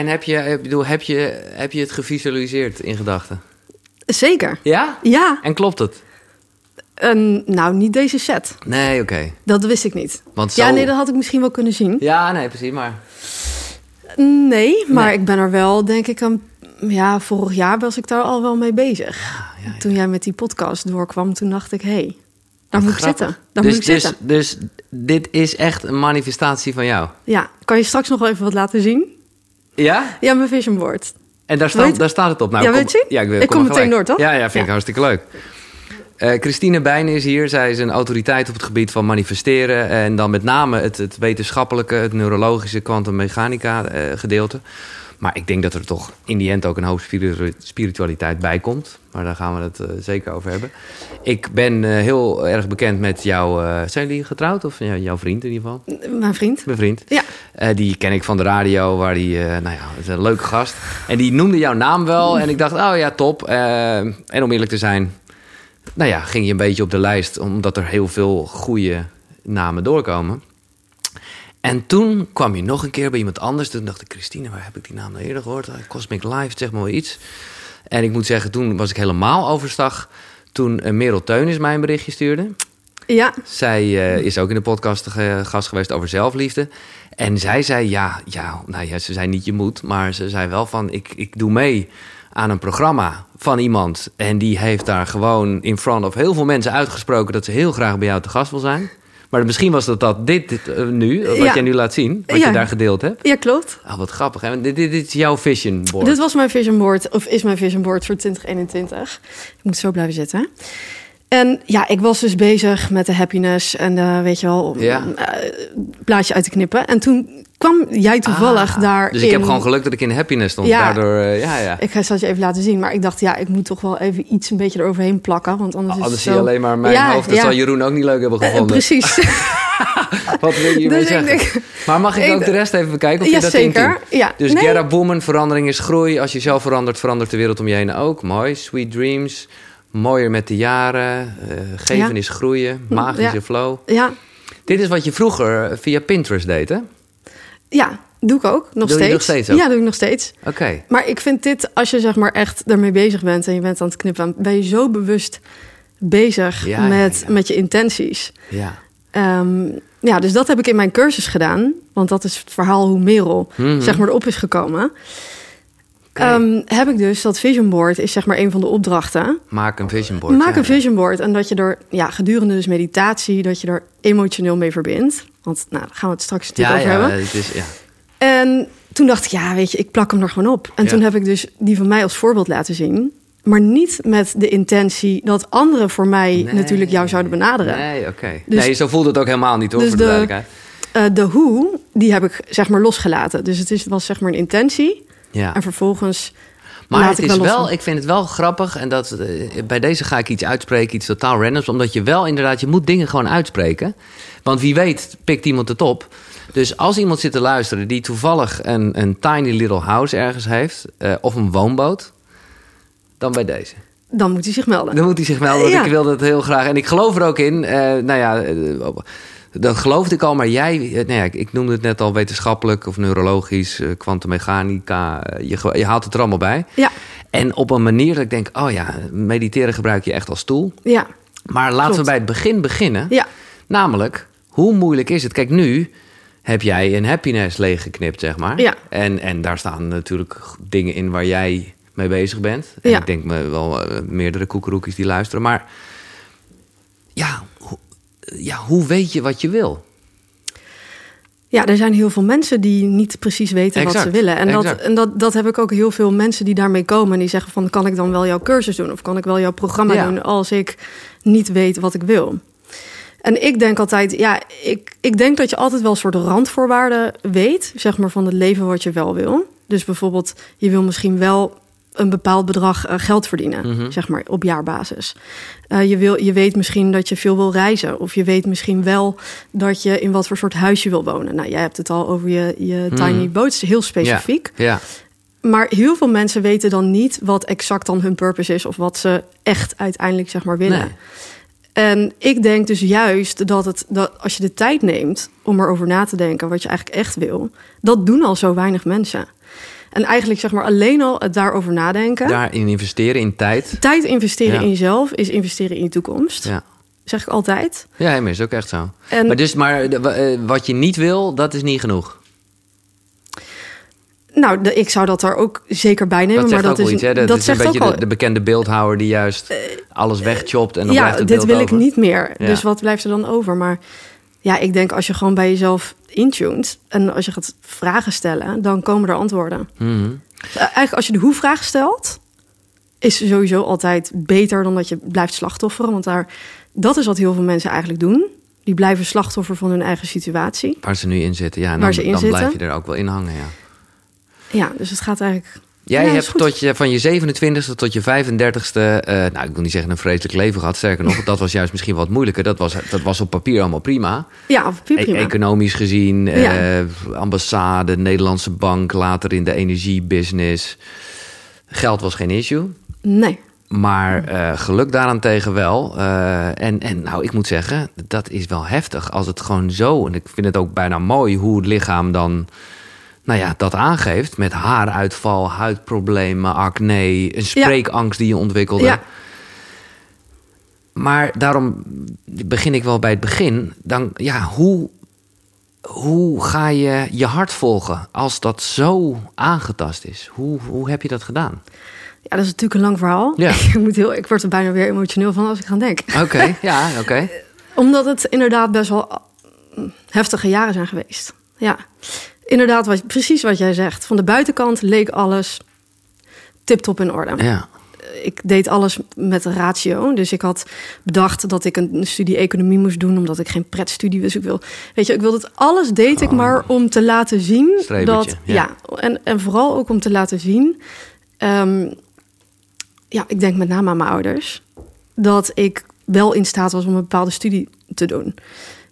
En heb je, ik bedoel, heb je, heb je het gevisualiseerd in gedachten? Zeker. Ja? Ja, En klopt het? en, nou niet deze set. Nee, oké. Dat wist ik niet. Want zo... Ja, nee, dat had ik misschien wel kunnen zien. Ja, nee, precies, maar... Nee, maar Nee. ik ben er wel, denk ik, een, ja, vorig jaar was ik daar al wel mee bezig. Ja, ja, Toen jij met die podcast doorkwam, toen dacht ik, hé, hey, daar moet ik Grappig. zitten. Daar dus, moet ik dus, zitten. dus dit is echt een manifestatie van jou? Ja, kan je straks nog wel even wat laten zien? Ja? Ja, mijn vision board. En daar, staat, het- daar staat het op. Nou, Ja, kom- je? Ja, ik, wil- Ik kom meteen door, toch? Ja, ja vind ik hartstikke leuk. Eh, Christine Bijnen is hier. Zij is een autoriteit op het gebied van manifesteren. En dan met name het, het wetenschappelijke, het neurologische, kwantummechanica eh, gedeelte. Maar ik denk dat er toch in die end ook een hoop spiritu- spiritualiteit bij komt. Maar daar gaan we het eh, zeker over hebben. Ik ben eh, heel erg bekend met jouw... eh, zijn jullie getrouwd? Of ja, jouw vriend in ieder geval? Mijn vriend. Mijn vriend. Ja. Die ken ik van de radio, waar die, nou ja, het is een leuke gast. En die noemde jouw naam wel. En ik dacht, oh ja, top. En om eerlijk te zijn, nou ja, ging je een beetje op de lijst, omdat er heel veel goede namen doorkomen. En toen kwam je nog een keer bij iemand anders. Toen dacht ik, Christine, waar heb ik die naam nou eerder gehoord? Ah, Cosmic Life, zeg maar iets. En ik moet zeggen, toen was ik helemaal overstag. Toen eh, Merel Teunis mij een berichtje stuurde. Ja, Zij eh, is ook in de podcast eh, gast geweest over zelfliefde. En zij zei, ja, ja, nou ja, ze zei niet je moet, maar ze zei wel van, ik, ik doe mee aan een programma van iemand. En die heeft daar gewoon in front of heel veel mensen uitgesproken dat ze heel graag bij jou te gast wil zijn. Maar misschien was dat, dat dit, dit, eh, nu, wat Ja. jij nu laat zien, wat Ja. je daar gedeeld hebt. ja klopt. Ah, wat grappig. Hè? Dit, dit, dit is jouw vision board. Dit was mijn vision board, of is mijn vision board voor 2021. Ik moet zo blijven zitten. En ja, ik was dus bezig met de happiness en de, weet je wel, om Ja. eh, plaatje uit te knippen. En toen kwam jij toevallig Ah, daar. Dus ik heb gewoon geluk dat ik in happiness stond. Ja. Daardoor, eh, ja, ja. Ik ga het je even laten zien, maar ik dacht, ja, ik moet toch wel even iets een beetje eroverheen plakken, want anders is Anders zie je alleen maar mijn Ja, hoofd. Dat ja. zal Jeroen ook niet leuk hebben Eh, gevonden. precies. Wat wil je hiermee Dus zeggen? denk- maar mag ik ook de rest even bekijken? Of Ja, je dat zeker. Ja. Dus Nee. Gerda Boemen, verandering is groei. Als je zelf verandert, verandert de wereld om je heen ook. Mooi. Sweet dreams. Mooier met de jaren. eh, geven is groeien. Magische Ja. flow. ja, Dit is wat je vroeger via Pinterest deed, hè? Ja, doe ik ook, nog Doe steeds. nog steeds ook? Ja, doe ik nog steeds. Oké. Maar ik vind dit, als je zeg maar echt daarmee bezig bent en je bent aan het knippen, ben je zo bewust bezig Ja, met, ja. met je intenties. Ja. Ehm, ja, dus dat heb ik in mijn cursus gedaan. Want dat is het verhaal hoe Merel Mhm. zeg maar erop is gekomen. Ehm, heb ik dus dat vision board is zeg maar een van de opdrachten. Maak een vision board. Maak ja. een vision board en dat je er ja, gedurende dus meditatie dat je er emotioneel mee verbindt. Want nou, daar gaan we het straks natuurlijk Ja, over ja, hebben. het is, ja. En toen dacht ik, ja, weet je, ik plak hem er gewoon op. En toen heb ik dus die van mij als voorbeeld laten zien. Maar niet met de intentie dat anderen voor mij Nee. natuurlijk jou zouden benaderen. Nee, oké. Dus- nee, zo voelt het ook helemaal niet, hoor, dus voor de. Eh, de hoe, die heb ik zeg maar losgelaten. Dus het is, was zeg maar een intentie. Ja. En vervolgens Maar het ik is wel los. wel, ik vind het wel grappig en dat eh, bij deze ga ik iets uitspreken, iets totaal randoms, omdat je wel inderdaad, je moet dingen gewoon uitspreken. Want wie weet pikt iemand het op. Dus als iemand zit te luisteren die toevallig een, een tiny little house ergens heeft, eh, of een woonboot, dan bij deze. dan moet hij zich melden. Dan moet hij zich melden. want Ja. Ik wil dat heel graag. En ik geloof er ook in. eh, nou ja, dat geloofde ik al. Maar jij, eh, nou ja, ik- noemde het net al wetenschappelijk of neurologisch, eh, kwantummechanica. eh, je, je haalt het er allemaal bij. Ja, En op een manier dat ik denk, oh ja, mediteren gebruik je echt als stoel. ja, Maar laten we bij het begin beginnen. ja. Namelijk, hoe moeilijk is het? Kijk, nu heb jij een happiness leeggeknipt, zeg maar. Ja. En, en daar staan natuurlijk dingen in waar jij mee bezig bent. En Ja. ik denk me wel meerdere koekeroekjes die luisteren. Maar ja, ja, hoe weet je wat je wil? Ja, er zijn heel veel mensen die niet precies weten wat ze willen. En, dat, en dat, dat heb ik ook heel veel mensen die daarmee komen. En die zeggen van, kan ik dan wel jouw cursus doen? Of kan ik wel jouw programma Ja. doen als ik niet weet wat ik wil? En ik denk altijd, ja, ik, ik denk dat je altijd wel een soort randvoorwaarden weet, zeg maar, van het leven wat je wel wil. Dus bijvoorbeeld, je wil misschien wel een bepaald bedrag eh, geld verdienen, Mhm. zeg maar, op jaarbasis. Eh, je, wil, je weet misschien dat je veel wil reizen. Of je weet misschien wel dat je in wat voor soort huis je wil wonen. Nou, jij hebt het al over je, je tiny Mhm. boats, heel specifiek. Ja, Maar heel veel mensen weten dan niet wat exact dan hun purpose is... of wat ze echt uiteindelijk, zeg maar, willen. Nee. En ik denk dus juist dat, het, dat als je de tijd neemt om erover na te denken wat je eigenlijk echt wil, dat doen al zo weinig mensen. En eigenlijk zeg maar alleen al het daarover nadenken. Daarin investeren in tijd. Tijd investeren Ja. in jezelf is investeren in je toekomst. Ja, Zeg ik altijd. ja maar is ook echt zo. En Maar, dus, maar eh, wat je niet wil, dat is niet genoeg. nou, de- ik zou dat daar ook zeker bij nemen. dat maar dat is, iets, hè? Dat, dat is een beetje al. de, de bekende beeldhouwer die juist alles wegchopt en dan ja, blijft het dit wil ik niet meer. Ja. Dus wat blijft er dan over? Maar ja, ik denk als je gewoon bij jezelf intunt en als je gaat vragen stellen, dan komen er antwoorden. Mhm. Eigenlijk als je de hoe-vraag stelt, is sowieso altijd beter dan dat je blijft slachtofferen. Want daar, dat is wat heel veel mensen eigenlijk doen. Die blijven slachtoffer van hun eigen situatie. Waar ze nu in zitten, ja. En Waar dan, ze in dan blijf je er ook wel in hangen, ja. Ja, dus het gaat eigenlijk... Jij Ja, is hebt tot je, van je 27ste tot je 35ste, eh, nou ik wil niet zeggen een vreselijk leven gehad. Sterker nog, dat was juist misschien wat moeilijker. Dat was, dat was op papier allemaal prima. Ja, op papier E- prima. economisch gezien, Ja. eh, ambassade, Nederlandse bank, later in de energiebusiness. Geld was geen issue. Nee. Maar eh, geluk daarentegen wel. En, en nou, ik moet zeggen, dat is wel heftig. Als het gewoon zo, en ik vind het ook bijna mooi hoe het lichaam dan, nou ja, dat aangeeft. Met haaruitval, huidproblemen, acne, een spreekangst die je ontwikkelde. Ja. Maar daarom begin ik wel bij het begin. Dan, ja, hoe, hoe ga je je hart volgen als dat zo aangetast is? Hoe, hoe heb je dat gedaan? Ja, dat is natuurlijk een lang verhaal. Ja. ik, moet heel, ik word er bijna weer emotioneel van als ik aan denk. Oké, ja, oké. Omdat het inderdaad best wel heftige jaren zijn geweest. Ja, inderdaad, wat, precies wat jij zegt. Van de buitenkant leek alles tip-top in orde. Ja. Ik deed alles met ratio. Dus ik had bedacht dat ik een studie economie moest doen... omdat ik geen pretstudie was. Ik wil, weet je, ik wilde het alles deed ik maar om te laten zien... Strebertje, dat, ja. ja. en, en vooral ook om te laten zien... ehm, ja, ik denk met name aan mijn ouders... dat ik wel in staat was om een bepaalde studie te doen.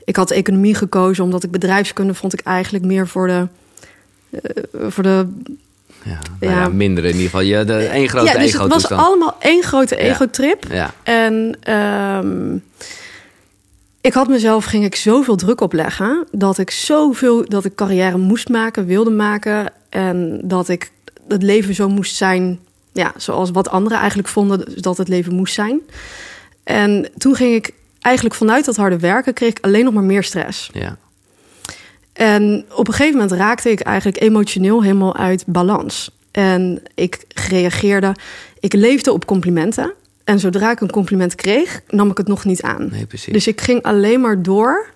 Ik had economie gekozen omdat ik bedrijfskunde vond ik eigenlijk meer voor de... eh, voor de Ja, nou ja. Ja. minder in ieder geval. Je, de, één grote ja, dus het was allemaal één grote ego-trip. Ja, En ehm, ik had mezelf, ging ik zoveel druk opleggen... dat ik zoveel, dat ik carrière moest maken, wilde maken... en dat ik het leven zo moest zijn... Ja, zoals wat anderen eigenlijk vonden dat het leven moest zijn. En toen ging ik eigenlijk vanuit dat harde werken... kreeg ik alleen nog maar meer stress. ja. En op een gegeven moment raakte ik eigenlijk emotioneel helemaal uit balans. En ik reageerde, ik leefde op complimenten. En zodra ik een compliment kreeg, nam ik het nog niet aan. Nee, precies. Dus ik ging alleen maar door.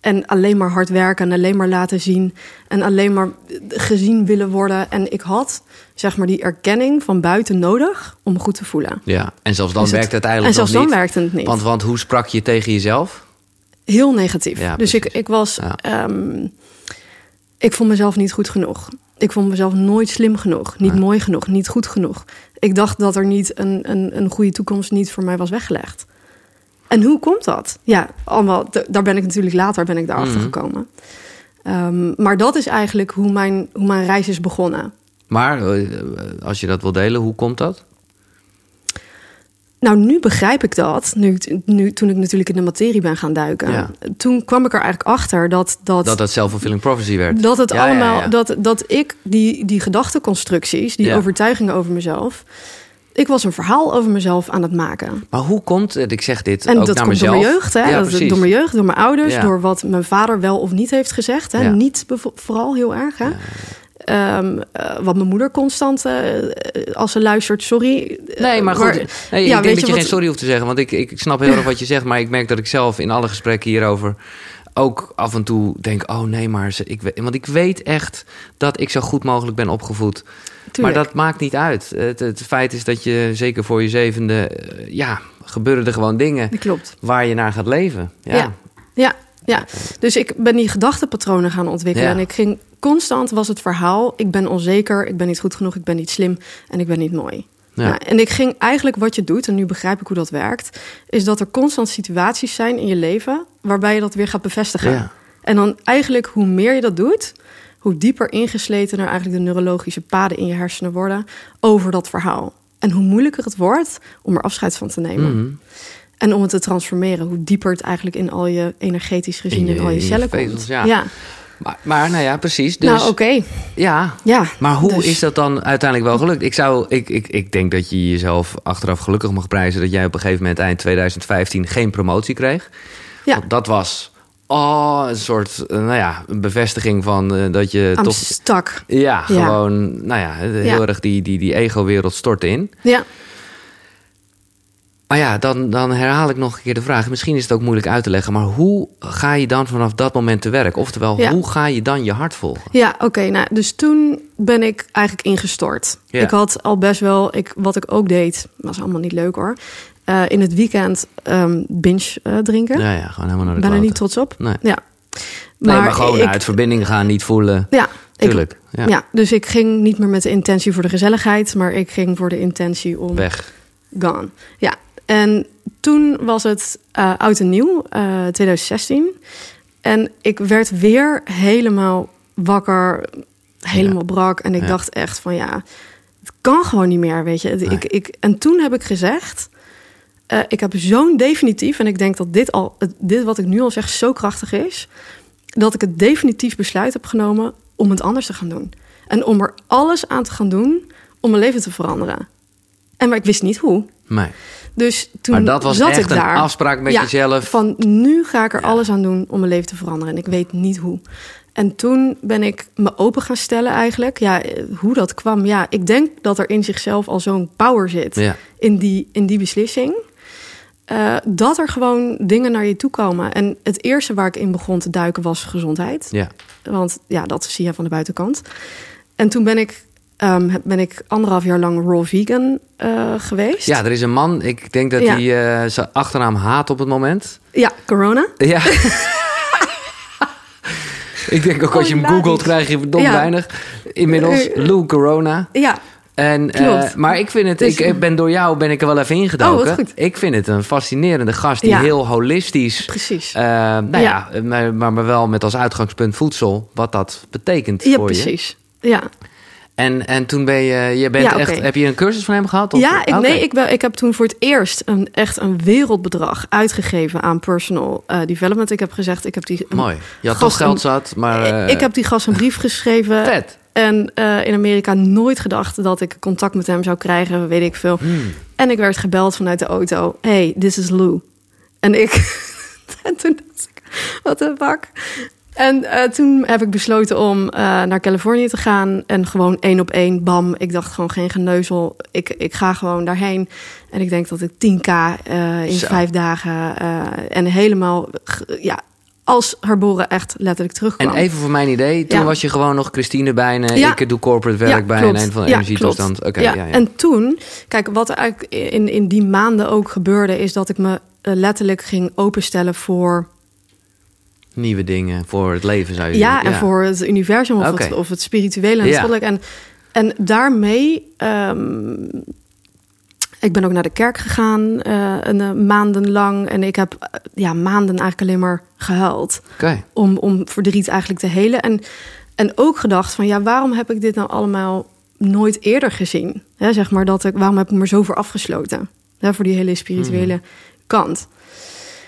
En alleen maar hard werken en alleen maar laten zien. En alleen maar gezien willen worden. En ik had, zeg maar, die erkenning van buiten nodig om me goed te voelen. ja, en zelfs dan Dus het- werkt het eigenlijk en zelfs dan niet. werkte het niet. Want, want hoe sprak je tegen jezelf? Heel negatief. Ja, dus ik, ik was. Ja. ehm, ik vond mezelf niet goed genoeg. Ik vond mezelf nooit slim genoeg, niet Nee. mooi genoeg, niet goed genoeg. Ik dacht dat er niet een, een, een goede toekomst niet voor mij was weggelegd. En hoe komt dat? Ja, allemaal. Daar ben ik natuurlijk later ben ik daarachter Mhm. gekomen. Ehm, maar dat is eigenlijk hoe mijn, hoe mijn reis is begonnen. Maar eh, als je dat wil delen, hoe komt dat? Nou, nu begrijp ik dat. Nu, nu, toen ik natuurlijk in de materie ben gaan duiken. Ja. Toen kwam ik er eigenlijk achter dat... Dat, Dat dat self-fulfilling prophecy werd. Dat het Ja, allemaal, ja. Dat, dat ik die, die gedachteconstructies, die overtuigingen over mezelf, ik was een verhaal over mezelf aan het maken. Maar hoe komt het? Ik zeg dit En ook dat naar komt mezelf. door mijn jeugd, hè? Ja, dat, precies. door mijn jeugd, door mijn ouders, Ja. door wat mijn vader wel of niet heeft gezegd. Hè? Ja. Niet vooral heel erg. Hè? Ehm, eh, wat mijn moeder constant, eh, als ze luistert, sorry. Nee, maar goed. Maar- nee, ja, ik denk dat je wat- geen sorry hoeft te zeggen. Want ik, ik snap heel erg wat je zegt. Maar ik merk dat ik zelf in alle gesprekken hierover ook af en toe denk... oh nee, maar ze, ik, weet- want ik weet echt dat ik zo goed mogelijk ben opgevoed. Tuurlijk. Maar dat maakt niet uit. Het, het feit is dat je, zeker voor je zevende... eh, ja, gebeuren er gewoon dingen klopt. waar je naar gaat leven. Ja, Ja. Ja, ja. Dus ik ben die gedachtepatronen gaan ontwikkelen. Ja. En ik ging constant was het verhaal: ik ben onzeker, ik ben niet goed genoeg, ik ben niet slim en ik ben niet mooi. Ja. Nou, en ik ging eigenlijk wat je doet, en nu begrijp ik hoe dat werkt, is dat er constant situaties zijn in je leven waarbij je dat weer gaat bevestigen. Ja. En dan eigenlijk hoe meer je dat doet, hoe dieper ingesleten er eigenlijk de neurologische paden in je hersenen worden over dat verhaal. En hoe moeilijker het wordt om er afscheid van te nemen. Mhm. En om het te transformeren, hoe dieper het eigenlijk in al je energetisch gezien In al je cellen vezels, komt. ja. ja. Maar, maar nou ja, precies. Dus, nou, oké. Ja, Ja. maar hoe dus- is dat dan uiteindelijk wel gelukt? Ik, zou, ik, ik, ik denk dat je jezelf achteraf gelukkig mag prijzen... dat jij op een gegeven moment eind 2015 geen promotie kreeg. Ja. Want dat was oh, een soort eh, nou ja, een bevestiging van eh, dat je I'm toch... stuck. Ja, Ja. gewoon nou ja, heel Ja. erg die, die, die ego-wereld stortte in. Ja. Maar ja, dan, dan herhaal ik nog een keer de vraag. Misschien is het ook moeilijk uit te leggen, maar hoe ga je dan vanaf dat moment te werk? Oftewel, Ja. hoe ga je dan je hart volgen? Ja, oké. nou, dus toen ben ik eigenlijk ingestort. Ik had al best wel, ik, wat ik ook deed, was allemaal niet leuk hoor. Eh, in het weekend ehm, binge eh, drinken. Ja, ja, gewoon helemaal naar de ben er niet trots op. Nee. Ja. Nee, maar, gewoon ik, uit verbinding gaan, niet voelen. Ja, ik, Tuurlijk, ja. ja. dus ik ging niet meer met de intentie voor de gezelligheid, maar ik ging voor de intentie om Weg. gone. Ja, en toen was het eh, oud en nieuw, eh, 2016. En ik werd weer helemaal wakker, helemaal brak. En ik Ja. dacht echt van ja, het kan gewoon niet meer, weet je. Nee. Ik, ik, en toen heb ik gezegd, eh, ik heb zo'n definitief... en ik denk dat dit, al, dit wat ik nu al zeg zo krachtig is... dat ik het definitief besluit heb genomen om het anders te gaan doen. En om er alles aan te gaan doen om mijn leven te veranderen. En maar ik wist niet hoe. Nee. Dus toen Maar dat was zat echt ik daar. een afspraak met Ja, jezelf. Van nu ga ik er Ja. alles aan doen om mijn leven te veranderen. En ik weet niet hoe. En toen ben ik me open gaan stellen eigenlijk. Ja, eh, hoe dat kwam. Ja, ik denk dat er in zichzelf al zo'n power zit. Ja. In, die, in die beslissing. Eh, dat er gewoon dingen naar je toe komen. En het eerste waar ik in begon te duiken was gezondheid. Ja. Want ja, dat zie je van de buitenkant. En toen ben ik, ehm, ben ik anderhalf jaar lang raw vegan eh, geweest. ja, er is een man, ik denk dat Ja. hij eh, zijn achternaam haat op het moment. Ja, corona. Ja. ik denk ook als je hem googelt, krijg je verdomd Ja. weinig. Inmiddels, Lou Corona. Ja, En, eh, maar ik vind het, Dus- ik, ik ben door jou ben ik er wel even ingedoken. Oh, goed. Ik vind het een fascinerende gast die Ja. heel holistisch, precies. eh, nou ja, Ja. maar, maar wel met als uitgangspunt voedsel, wat dat betekent ja, voor je. precies. Ja, En, en toen ben je, je bent Ja, echt, heb je een cursus van hem gehad? Of? ja ik, nee, ik, ben, ik heb toen voor het eerst een, echt een wereldbedrag uitgegeven aan personal eh, development. Ik heb gezegd, ik heb die... Mooi. Je had toch geld zat, maar... eh, ik heb die gast een brief geschreven. Vet. En eh, in Amerika nooit gedacht dat ik contact met hem zou krijgen, weet ik veel. Hmm. En ik werd gebeld vanuit de auto. Hey, this is Lou. En ik... en toen dacht ik, wat de fuck? En eh, toen heb ik besloten om eh, naar Californië te gaan. En gewoon één op één, bam. Ik dacht gewoon geen geneuzel. Ik, ik ga gewoon daarheen. En ik denk dat ik 10k eh, in Zo. vijf dagen... en helemaal, ja, als herboren echt letterlijk terugkwam. En even voor mijn idee, toen Ja. was je gewoon nog Christine bijna. Ja. Ik doe corporate werk bij klopt. en een van de Ja, energietoestand. Oké, ja. ja, ja. En toen, kijk, wat er eigenlijk in, in die maanden ook gebeurde, is dat ik me eh, letterlijk ging openstellen voor Nieuwe dingen voor het leven zou je ja, zeggen. en voor het universum of, het, of het spirituele en Ja. En, en daarmee, ehm, ik ben ook naar de kerk gegaan eh, een eh, maanden lang. En ik heb eh, ja, maanden eigenlijk alleen maar gehuild. Om, om verdriet eigenlijk te helen. En, en ook gedacht van ja, waarom heb ik dit nou allemaal nooit eerder gezien? Hè, zeg maar dat ik, waarom heb ik me zo voor afgesloten? Hè, voor die hele spirituele Mhm. kant.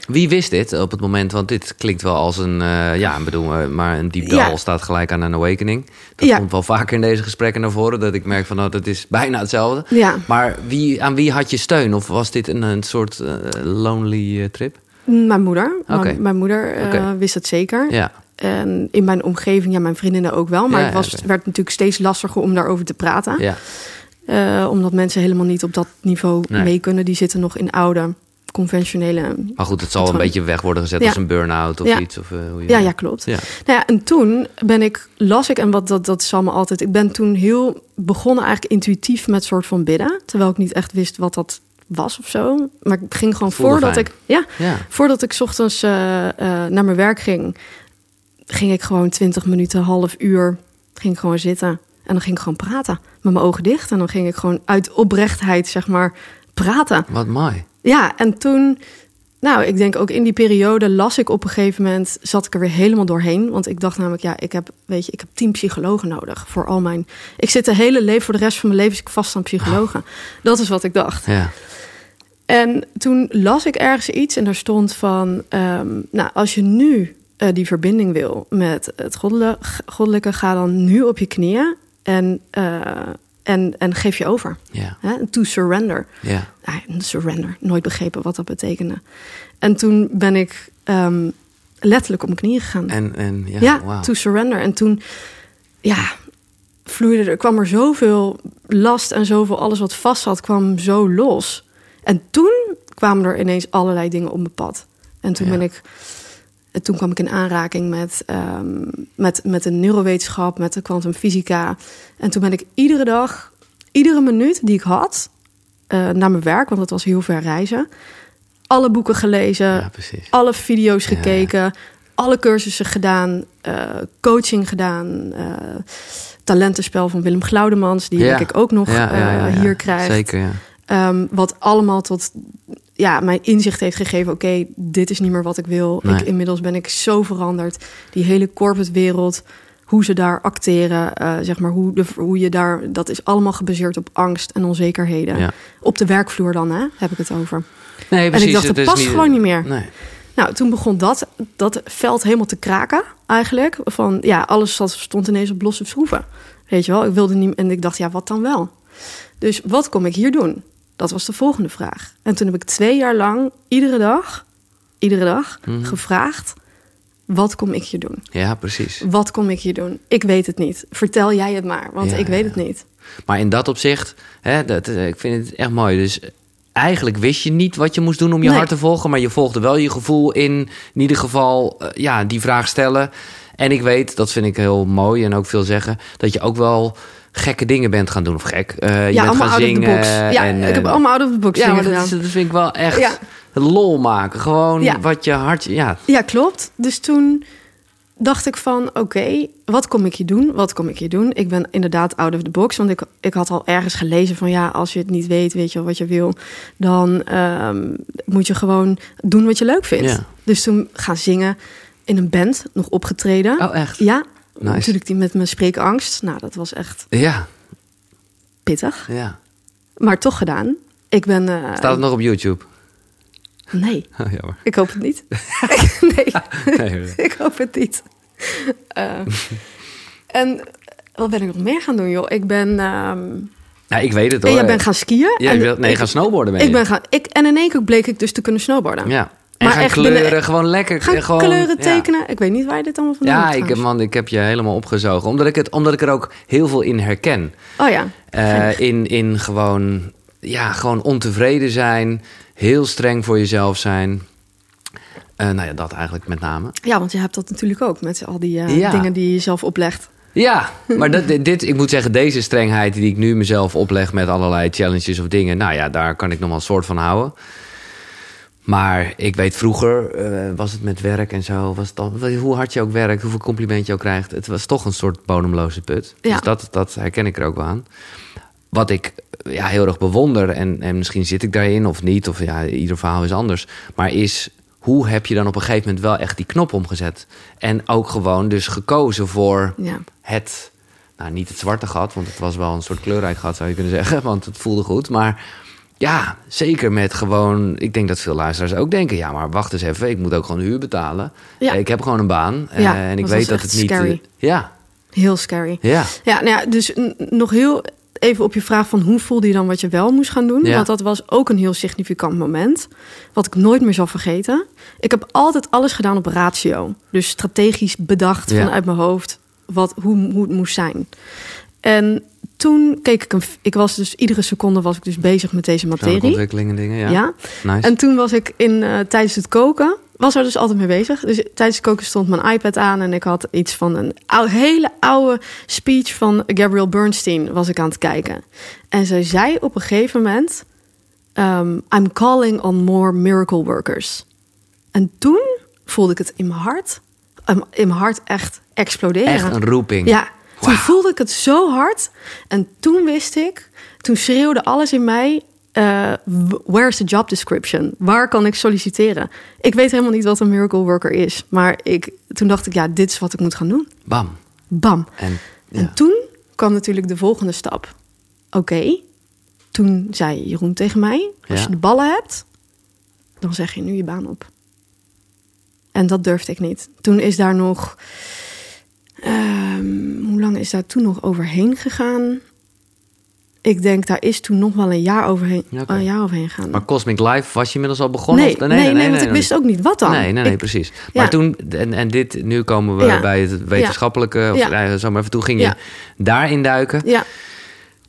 Wie wist dit op het moment? Want dit klinkt wel als een, eh, ja, bedoel, eh, maar een diep dal Ja. staat gelijk aan een awakening. Dat Ja. komt wel vaker in deze gesprekken naar voren, dat ik merk van, nou, dat is bijna hetzelfde. Ja, Maar wie, aan wie had je steun? Of was dit een, een soort eh, lonely trip? mijn moeder. Mijn, mijn moeder wist het zeker. Ja, En in mijn omgeving, ja, mijn vriendinnen ook wel. Maar Ja, het was, werd natuurlijk steeds lastiger om daarover te praten. ja. Omdat mensen helemaal niet op dat niveau Nee. mee kunnen. Die zitten nog in oude, conventionele Maar goed, het zal een beetje weg worden gezet Ja. als een burn-out of Ja. iets. Of, eh, hoe je- Ja, ja, klopt. Ja. Nou ja, en toen ben ik, las ik, en wat dat, dat is allemaal altijd. Ik ben toen heel begonnen, eigenlijk intuïtief met soort van bidden. Terwijl ik niet echt wist wat dat was of zo. Maar ik ging gewoon voordat fijn. ik, ja, voordat ik 's ochtends eh, eh, naar mijn werk ging, ging ik gewoon 20 minuten, half uur, ging ik gewoon zitten. En dan ging ik gewoon praten met mijn ogen dicht. En dan ging ik gewoon uit oprechtheid, zeg maar, praten. Wat mooi. Ja, en toen, nou, ik denk ook in die periode las ik op een gegeven moment, zat ik er weer helemaal doorheen. Want ik dacht namelijk, ja, ik heb, weet je, ik heb tien psychologen nodig voor al mijn. Ik zit de hele leven, voor de rest van mijn leven, zit ik vast aan psychologen. Dat is wat ik dacht. Ja. En toen las ik ergens iets en daar stond van, ehm, nou, als je nu eh, die verbinding wil met het goddelijke, goddelijke, ga dan nu op je knieën en, eh, en, en geef je over. Ja. Hè? To surrender. Ja. Surrender. Nooit begrepen wat dat betekende. En toen ben ik ehm, letterlijk op mijn knieën gegaan. En, en ja, to surrender. En toen, ja, vloeide er, kwam er zoveel last en zoveel, alles wat vast zat, kwam zo los. En toen kwamen er ineens allerlei dingen op mijn pad. En toen Ja. ben ik, toen kwam ik in aanraking met, ehm, met, met de neurowetenschap, met de kwantumfysica. En toen ben ik iedere dag, iedere minuut die ik had, eh, naar mijn werk, want het was heel ver reizen, alle boeken gelezen, Ja, alle video's Ja. gekeken, alle cursussen gedaan, eh, coaching gedaan, eh, talentenspel van Willem Glaudemans, die Ja. denk ik ook nog hier krijgt. Zeker, ja. Ehm, wat allemaal tot ja, mijn inzicht heeft gegeven: oké, dit is niet meer wat ik wil. Nee. Ik, inmiddels ben ik zo veranderd. Die hele corporate wereld, hoe ze daar acteren, eh, zeg maar, hoe, de, hoe je daar, dat is allemaal gebaseerd op angst en onzekerheden. Ja. Op de werkvloer dan, hè, heb ik het over. Nee, precies. en ik dacht, is past gewoon niet meer. Nee. Nou, toen begon dat, dat veld helemaal te kraken, eigenlijk. Van ja, alles zat, stond ineens op losse schroeven. Weet je wel, ik wilde niet. En ik dacht, ja, wat dan wel? Dus wat kom ik hier doen? Dat was de volgende vraag. En toen heb ik twee jaar lang, iedere dag, iedere dag, Mhm. gevraagd: wat kom ik hier doen? Ja, precies. Wat kom ik hier doen? Ik weet het niet. Vertel jij het maar, want Ja, ik weet ja. het niet. Maar in dat opzicht, hè, dat, eh, ik vind het echt mooi. Dus eigenlijk wist je niet wat je moest doen om je Nee. hart te volgen, maar je volgde wel je gevoel in, in ieder geval, eh, ja, die vraag stellen. En ik weet, dat vind ik heel mooi en ook veel zeggen, dat je ook wel gekke dingen bent gaan doen. Of gek. Eh, je ja, bent gaan zingen. Ja, en, ik heb eh, allemaal out of the box Ja, maar dat, gedaan. is, dat vind ik wel echt Ja. lol maken. Gewoon Ja. wat je hart... Ja, Ja, klopt. Dus toen dacht ik van, oké, wat kom ik hier doen? Wat kom ik hier doen? Ik ben inderdaad out of the box, want ik, ik had al ergens gelezen van, ja, als je het niet weet, weet je wel wat je wil, dan ehm, moet je gewoon doen wat je leuk vindt. Ja. Dus toen gaan zingen in een band, nog opgetreden. oh echt? Ja, Nice. natuurlijk die met mijn spreekangst. Nou, dat was echt Ja, pittig, ja. maar toch gedaan. Ik ben... eh, Staat het nog op YouTube? Nee, Oh, jammer. ik hoop het niet. nee. Nee, ik hoop het niet. Eh, en wat ben ik nog meer gaan doen, joh? Ik ben. nou, ik weet het en hoor. jij bent gaan skiën. Ja, en je wilt, nee, ik, gaan snowboarden ben ik ben gaan. Ik, en in één keer bleek ik dus te kunnen snowboarden. Ja. En Maar gaan echt kleuren, binnen- gewoon lekker. Gaan gewoon, kleuren ja. tekenen. Ik weet niet waar je dit allemaal vandaan Ja, ik heb, man, ik heb je helemaal opgezogen. Omdat ik, het, omdat ik er ook heel veel in herken. Oh ja. Eh, in, in gewoon, ja, gewoon ontevreden zijn. Heel streng voor jezelf zijn. Eh, nou ja, dat eigenlijk met name. Ja, want je hebt dat natuurlijk ook met al die eh, Ja. dingen die je zelf oplegt. Ja, maar dat, dit, ik moet zeggen, deze strengheid die ik nu mezelf opleg met allerlei challenges of dingen, nou ja, daar kan ik nog wel een soort van houden. Maar ik weet vroeger, eh, was het met werk en zo, was het al, hoe hard je ook werkt, hoeveel compliment je ook krijgt, het was toch een soort bodemloze put. Ja. Dus dat, dat herken ik er ook wel aan. Wat ik eh, ja, heel erg bewonder, en, en misschien zit ik daarin of niet, of ja, ieder verhaal is anders, maar is hoe heb je dan op een gegeven moment wel echt die knop omgezet? En ook gewoon dus gekozen voor Ja. het, nou niet het zwarte gat, want het was wel een soort kleurrijk gat zou je kunnen zeggen, want het voelde goed. Maar ja, zeker met gewoon, ik denk dat veel luisteraars ook denken, ja maar wacht eens even, ik moet ook gewoon huur betalen. Ja. Ik heb gewoon een baan eh, Ja, en ik dat weet dat het niet... eh, scary. ja, Heel scary. ja, Ja, nou ja, dus nog heel even op je vraag van hoe voelde je dan wat je wel moest gaan doen? Ja. Want dat was ook een heel significant moment. Wat ik nooit meer zal vergeten. Ik heb altijd alles gedaan op ratio. Dus strategisch bedacht Ja. vanuit mijn hoofd wat, hoe, hoe het moest zijn. En toen keek ik een. Ik was dus iedere seconde was ik dus bezig met deze materie. ontwikkeling en dingen, ja. ja. Nice. En toen was ik in, eh, tijdens het koken, was er dus altijd mee bezig. Dus tijdens het koken stond mijn iPad aan en ik had iets van een hele oude speech van Gabrielle Bernstein was ik aan het kijken. En zij zei op een gegeven moment, ehm, I'm calling on more miracle workers. En toen voelde ik het in mijn hart, in mijn hart echt exploderen. Echt een roeping. Ja, toen voelde ik het zo hard. En toen wist ik, toen schreeuwde alles in mij... eh, where's the job description? Waar kan ik solliciteren? Ik weet helemaal niet wat een miracle worker is. Maar ik, toen dacht ik, ja, dit is wat ik moet gaan doen. Bam. Bam. En, ja. En toen kwam natuurlijk de volgende stap. Oké, toen zei Jeroen tegen mij... als Ja. je de ballen hebt, dan zeg je nu je baan op. En dat durfde ik niet. Toen is daar nog. Ehm, hoe lang is daar toen nog overheen gegaan? Ik denk daar is toen nog wel een jaar overheen, een jaar overheen gegaan. Maar Cosmic Life was je inmiddels al begonnen? nee, of- nee, nee, want ik wist ook niet wat dan. Nee, nee, nee, Ik- precies. Maar Ja. toen, en, en dit, nu komen we Ja. bij het wetenschappelijke, of Ja. zo maar even, toen ging je daarin duiken. ja,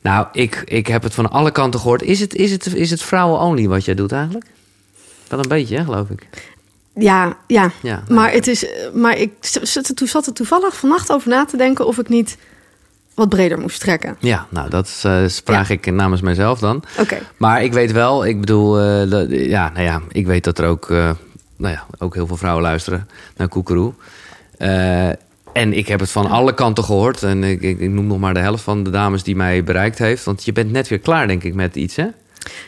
Nou, ik, ik heb het van alle kanten gehoord. Is het, is het, is het vrouwen-only wat jij doet eigenlijk? Wel een beetje, hè, geloof ik. Ja, ja. Ja, Maar, het is, eh, maar ik zat er, toevallig vannacht over na te denken of ik niet wat breder moest trekken. Ja, nou, dat eh, vraag ik namens mijzelf dan. Oké. Maar ik weet wel, ik bedoel, eh, dat- ja, nou ja, ik weet dat er ook, nou ja, ook heel veel vrouwen luisteren naar Koekeroe. En ik heb het van alle kanten gehoord. En ik, ik, ik noem nog maar de helft van de dames die mij bereikt heeft. Want je bent net weer klaar, denk ik, met iets, hè?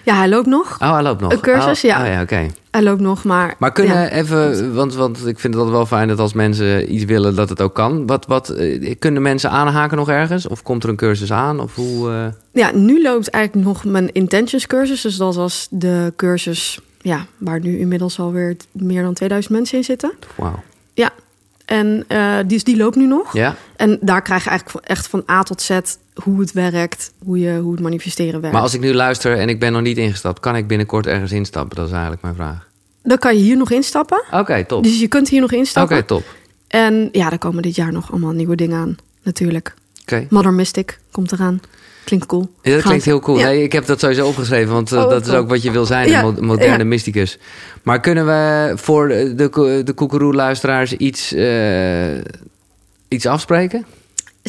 Ja, hij loopt nog. Oh, hij loopt nog. Een cursus, oh, ja. Oh, ja, oké. Hij loopt nog, maar... Maar kunnen ja. even, want, want ik vind het altijd wel fijn dat als mensen iets willen, dat het ook kan. Wat, wat, eh, kunnen mensen aanhaken nog ergens? Of komt er een cursus aan? Of hoe... eh, Ja, nu loopt eigenlijk nog mijn intentions cursus. Dus dat was de cursus ja, waar nu inmiddels alweer meer dan 2000 mensen in zitten. Wauw. Ja, en eh, die, die loopt nu nog. Ja? En daar krijg je eigenlijk echt van A tot Z hoe het werkt, hoe, je, hoe het manifesteren werkt. Maar als ik nu luister en ik ben nog niet ingestapt, kan ik binnenkort ergens instappen? Dat is eigenlijk mijn vraag. Dan kan je hier nog instappen. Oké, top. Dus je kunt hier nog Oké, instappen. top. En ja, er komen dit jaar nog allemaal nieuwe dingen aan, natuurlijk. Oké. Mother Mystic komt eraan. Klinkt cool. Ja, dat Gaan klinkt heel cool. Ja. Nee, ik heb dat sowieso opgeschreven, want eh, Oh, dat is ook wat je wil zijn, Ja, een mo- moderne mysticus. Maar kunnen we voor de, de, de koekeroe-luisteraars iets, eh, iets afspreken?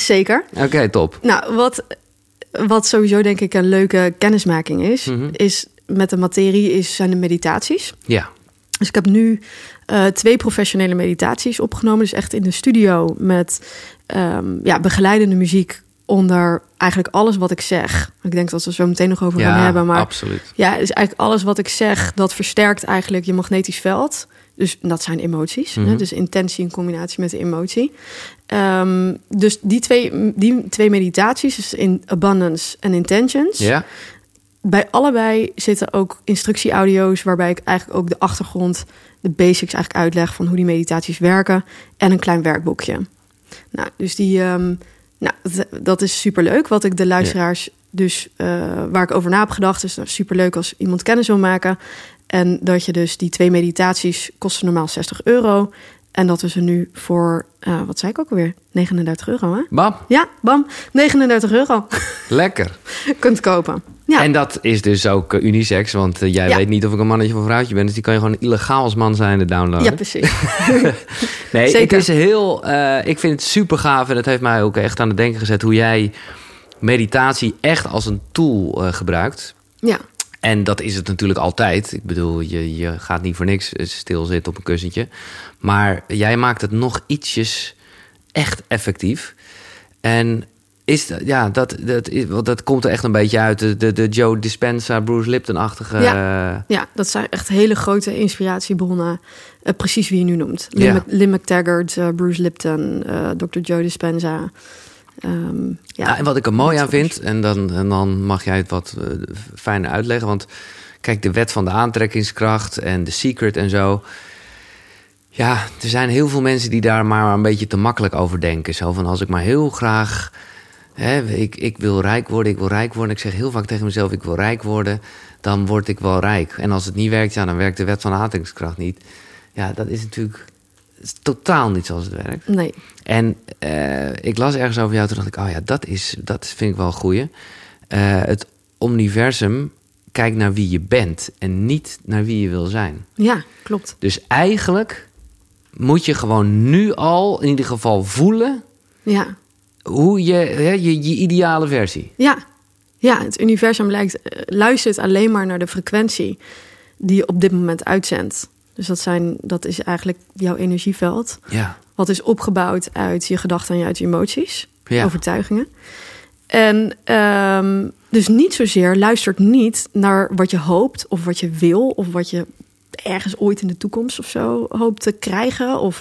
Zeker. Oké, top. Nou, wat, wat sowieso denk ik een leuke kennismaking is, Mhm. is met de materie is, zijn de meditaties. Ja, Dus ik heb nu eh, twee professionele meditaties opgenomen. Dus echt in de studio met ehm, ja, begeleidende muziek onder eigenlijk alles wat ik zeg. Ik denk dat we het zo meteen nog over gaan hebben. Maar absoluut. ja, dus eigenlijk alles wat ik zeg, dat versterkt eigenlijk je magnetisch veld. Dus dat zijn emoties. Mhm. Hè? Dus intentie in combinatie met de emotie. Ehm, dus die twee, die twee meditaties, dus in abundance en intentions. Ja? Bij allebei zitten ook instructieaudio's waarbij ik eigenlijk ook de achtergrond, de basics eigenlijk uitleg van hoe die meditaties werken en een klein werkboekje. Nou, dus die, ehm, nou, dat, is superleuk. Wat ik de luisteraars dus eh, waar ik over na heb gedacht, is nou, superleuk als iemand kennis wil maken. En dat je dus die twee meditaties kosten normaal 60 euro. En dat we ze nu voor, eh, wat zei ik ook alweer? 39 euro, hè? Bam, Ja, bam, 39 euro lekker. kunt kopen. Ja. En dat is dus ook eh, unisex, want eh, jij Ja. weet niet of ik een mannetje of een vrouwtje ben. Dus die kan je gewoon illegaal als man zijn downloaden. Ja, precies. Nee, Zeker. het is heel. ik vind het super gaaf en het heeft mij ook echt aan het denken gezet hoe jij meditatie echt als een tool gebruikt. Ja, En dat is het natuurlijk altijd. Ik bedoel, je, je gaat niet voor niks eh, stilzitten op een kussentje. Maar jij maakt het nog ietsjes echt effectief. En is dat, ja, dat, dat, is- want dat komt er echt een beetje uit. De, de, de Joe Dispenza, Bruce Lipton-achtige. eh, ja, dat zijn echt hele grote inspiratiebronnen. Eh, precies wie je nu noemt. Lynn, Ja. Lynn McTaggart, Bruce Lipton, Dr. Joe Dispenza. Ehm, ja. Ja, en wat ik er mooi aan vind, en dan, en dan mag jij het wat eh, fijner uitleggen. Want kijk, de wet van de aantrekkingskracht en de secret en zo. Ja, er zijn heel veel mensen die daar maar een beetje te makkelijk over denken. Zo van als ik maar heel graag. Hè, ik, ik wil rijk worden, ik wil rijk worden. Ik zeg heel vaak tegen mezelf: ik wil rijk worden. Dan word ik wel rijk. En als het niet werkt, ja, dan werkt de wet van de aantrekkingskracht niet. Ja, dat is natuurlijk is totaal niet zoals het werkt. Nee, En eh, ik las ergens over jou, toen dacht ik, oh ja, dat, is, dat vind ik wel een goeie. Eh, het universum kijkt naar wie je bent en niet naar wie je wil zijn. ja, klopt. Dus eigenlijk moet je gewoon nu al in ieder geval voelen Ja, hoe je, hè, je, je ideale versie. ja. ja het universum lijkt, eh, luistert alleen maar naar de frequentie die je op dit moment uitzendt. Dus dat, zijn, dat is eigenlijk jouw energieveld. Ja, Wat is opgebouwd uit je gedachten en uit je emoties, Ja. overtuigingen. En ehm, dus niet zozeer luistert niet naar wat je hoopt of wat je wil of wat je ergens ooit in de toekomst of zo hoopt te krijgen. Of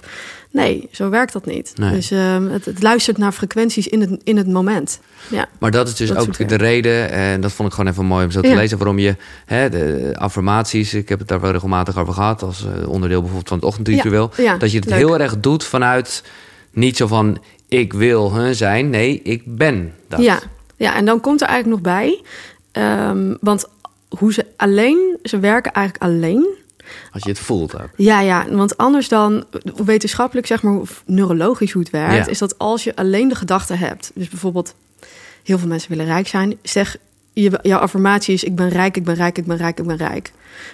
Nee, zo werkt dat niet. Nee. Dus ehm, het, het luistert naar frequenties in het, in het moment. Ja. Maar dat is dus Dat ook de reden, en dat vond ik gewoon even mooi om zo te Ja. lezen, waarom je hè, de affirmaties, ik heb het daar wel regelmatig over gehad, als eh, onderdeel bijvoorbeeld van het ochtendritueel, Ja, ja, dat je het leuk. heel erg doet vanuit niet zo van ik wil hè, zijn, nee, ik ben dat. Ja, ja, en dan komt er eigenlijk nog bij. ehm, want hoe ze alleen, ze werken eigenlijk alleen. Als je het voelt ook. Ja, ja, want anders dan wetenschappelijk, zeg maar, of neurologisch hoe het werkt, Ja. is dat als je alleen de gedachte hebt. Dus bijvoorbeeld, heel veel mensen willen rijk zijn. Zeg, je, jouw affirmatie is: ik ben rijk, ik ben rijk, ik ben rijk, ik ben rijk.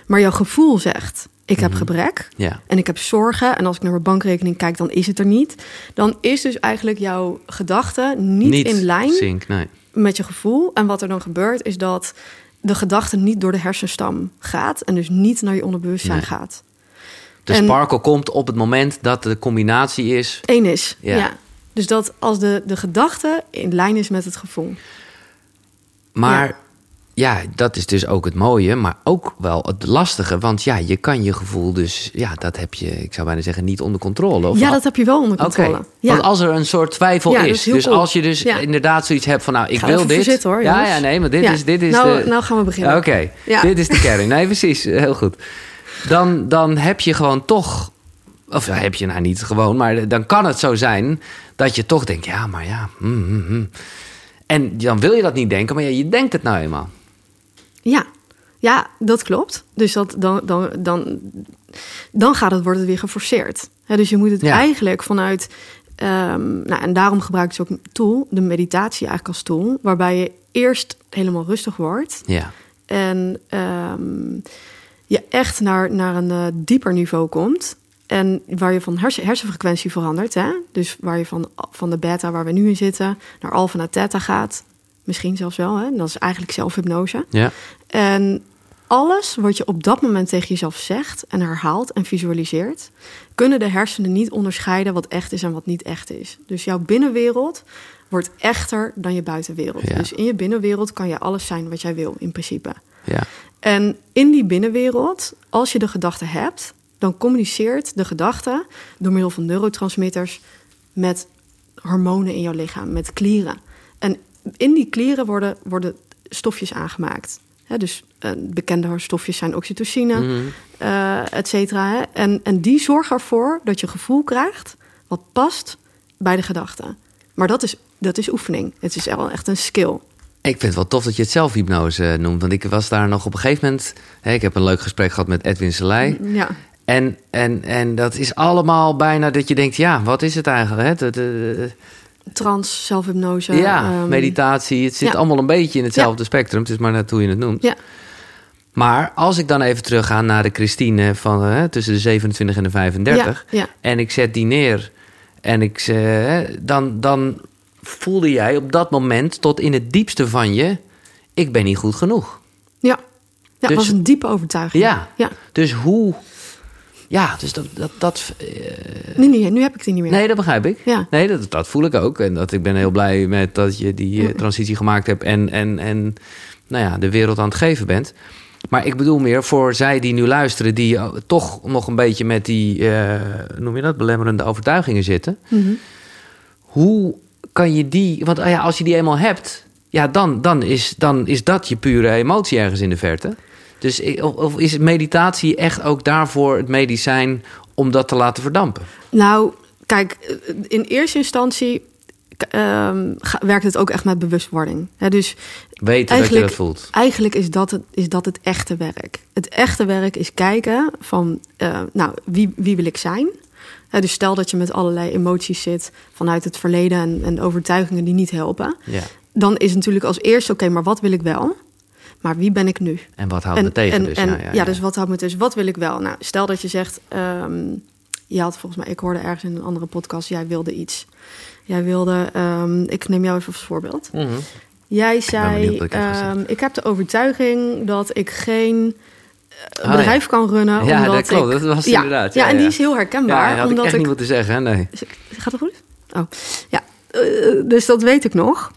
Maar jouw gevoel zegt: ik heb Mhm. gebrek. Ja, en ik heb zorgen en als ik naar mijn bankrekening kijk, dan is het er niet. Dan is dus eigenlijk jouw gedachte niet, in lijn nee. met je gevoel. En wat er dan gebeurt, is dat de gedachte niet door de hersenstam gaat en dus niet naar je onderbewustzijn Nee. gaat. De En- sparkle komt op het moment dat de combinatie is. Eén is, Ja. ja. Dus dat als de, de gedachte in lijn is met het gevoel. Maar Ja. Ja. dat is dus ook het mooie, maar ook wel het lastige. Want ja, je kan je gevoel dus, ja, dat heb je, ik zou bijna zeggen, niet onder controle. Of ja, dat heb je wel onder controle. Ja. want als er een soort twijfel Ja, is, dus cool. als je dus Ja. inderdaad zoiets hebt van, nou, ik ga wil dit. zitten, hoor, ja, ja, nee, maar dit is, dit is nou, de. nou gaan we beginnen. Oké, dit is de kern. Nee, precies, heel goed. Dan, dan heb je gewoon toch, of heb je nou niet gewoon, maar dan kan het zo zijn dat je toch denkt, ja, maar ja. mm, mm, mm. En dan wil je dat niet denken, maar ja, je denkt het nou eenmaal. Ja. ja, dat klopt. Dus dat, dan, dan, dan, dan gaat het, wordt het weer geforceerd. Dus je moet het Ja. eigenlijk vanuit... ehm, nou, en daarom gebruik ik ook een tool, de meditatie eigenlijk als tool... waarbij je eerst helemaal rustig wordt... Ja, en ehm, je echt naar, naar een eh, dieper niveau komt... En waar je van hersen, hersenfrequentie verandert. Hè? Dus waar je van, van de beta waar we nu in zitten... naar alpha naar theta gaat. Misschien zelfs wel. Hè? Dat is eigenlijk zelfhypnose. ja, En alles wat je op dat moment tegen jezelf zegt en herhaalt en visualiseert, kunnen de hersenen niet onderscheiden wat echt is en wat niet echt is. Dus jouw binnenwereld wordt echter dan je buitenwereld. Ja. Dus in je binnenwereld kan je alles zijn wat jij wil, in principe. ja. En in die binnenwereld, als je de gedachte hebt, dan communiceert de gedachte door middel van neurotransmitters met hormonen in jouw lichaam, met klieren. En in die klieren worden, worden stofjes aangemaakt. Dus eh, bekende stofjes zijn oxytocine, eh et cetera. En, en die zorgen ervoor dat je gevoel krijgt wat past bij de gedachte. Maar dat is, dat is oefening. Het is wel echt een skill. Ik vind het wel tof dat je het zelfhypnose noemt. Want ik was daar nog op een gegeven moment... Hè, ik heb een leuk gesprek gehad met Edwin Selei. Ja. En, en, en dat is allemaal bijna dat je denkt... ja, wat is het eigenlijk? Hè? De- de- de- Trans, zelfhypnose. ja, ehm, meditatie. Het zit ja. allemaal een beetje in hetzelfde spectrum. Het is maar net hoe je het noemt. Ja. Maar als ik dan even terug ga naar de Christine van hè, tussen de 27 en de 35... Ja, en ik zet die neer en ik, ze- hè, dan, dan voelde jij op dat moment tot in het diepste van je... ik ben niet goed genoeg. Ja, ja Dus- was een diepe overtuiging. Ja. ja. Dus hoe... Ja, dus dat... dat, dat eh, Nee, nee, nu heb ik die niet meer. nee, dat begrijp ik. Ja. Nee, dat, dat voel ik ook. En dat ik ben heel blij met dat je die eh, transitie gemaakt hebt... en, en, en nou ja, de wereld aan het geven bent. Maar ik bedoel meer voor zij die nu luisteren... die eh, toch nog een beetje met die, noem je dat, belemmerende overtuigingen zitten. Mhm. Hoe kan je die... Want ah ja, als je die eenmaal hebt... Ja, dan, dan, is, dan is dat je pure emotie ergens in de verte. Dus of, of is meditatie echt ook daarvoor het medicijn... om dat te laten verdampen? Nou, kijk, eh, in eerste instantie ehm, werkt het ook echt met bewustwording. Dus Weten dat je dat voelt. eigenlijk is dat, het, is dat het echte werk. Het echte werk is kijken van, eh, nou, wie, wie wil ik zijn? Dus stel dat je met allerlei emoties zit vanuit het verleden en, en overtuigingen die niet helpen. Ja. Dan is natuurlijk als eerste, oké, maar wat wil ik wel? Maar wie ben ik nu? En wat houdt me tegen en, dus? en- ja, ja, ja. dus wat houdt me dus? Wat wil ik wel? Nou, stel dat je zegt, ehm, je had volgens mij, ik hoorde ergens in een andere podcast, jij wilde iets. Jij wilde, ehm, ik neem jou even als voorbeeld. Mhm. Jij zei, wat ik ehm, ik heb de overtuiging dat ik geen eh, Oh, bedrijf kan runnen. Ja, omdat dat klopt. ik- Dat was ja, inderdaad. Ja, en die is heel herkenbaar. Ja, had omdat ik echt ik, niet moeten zeggen, hè? nee. Gaat het goed? Oh, ja. Eh, dus dat weet ik nog.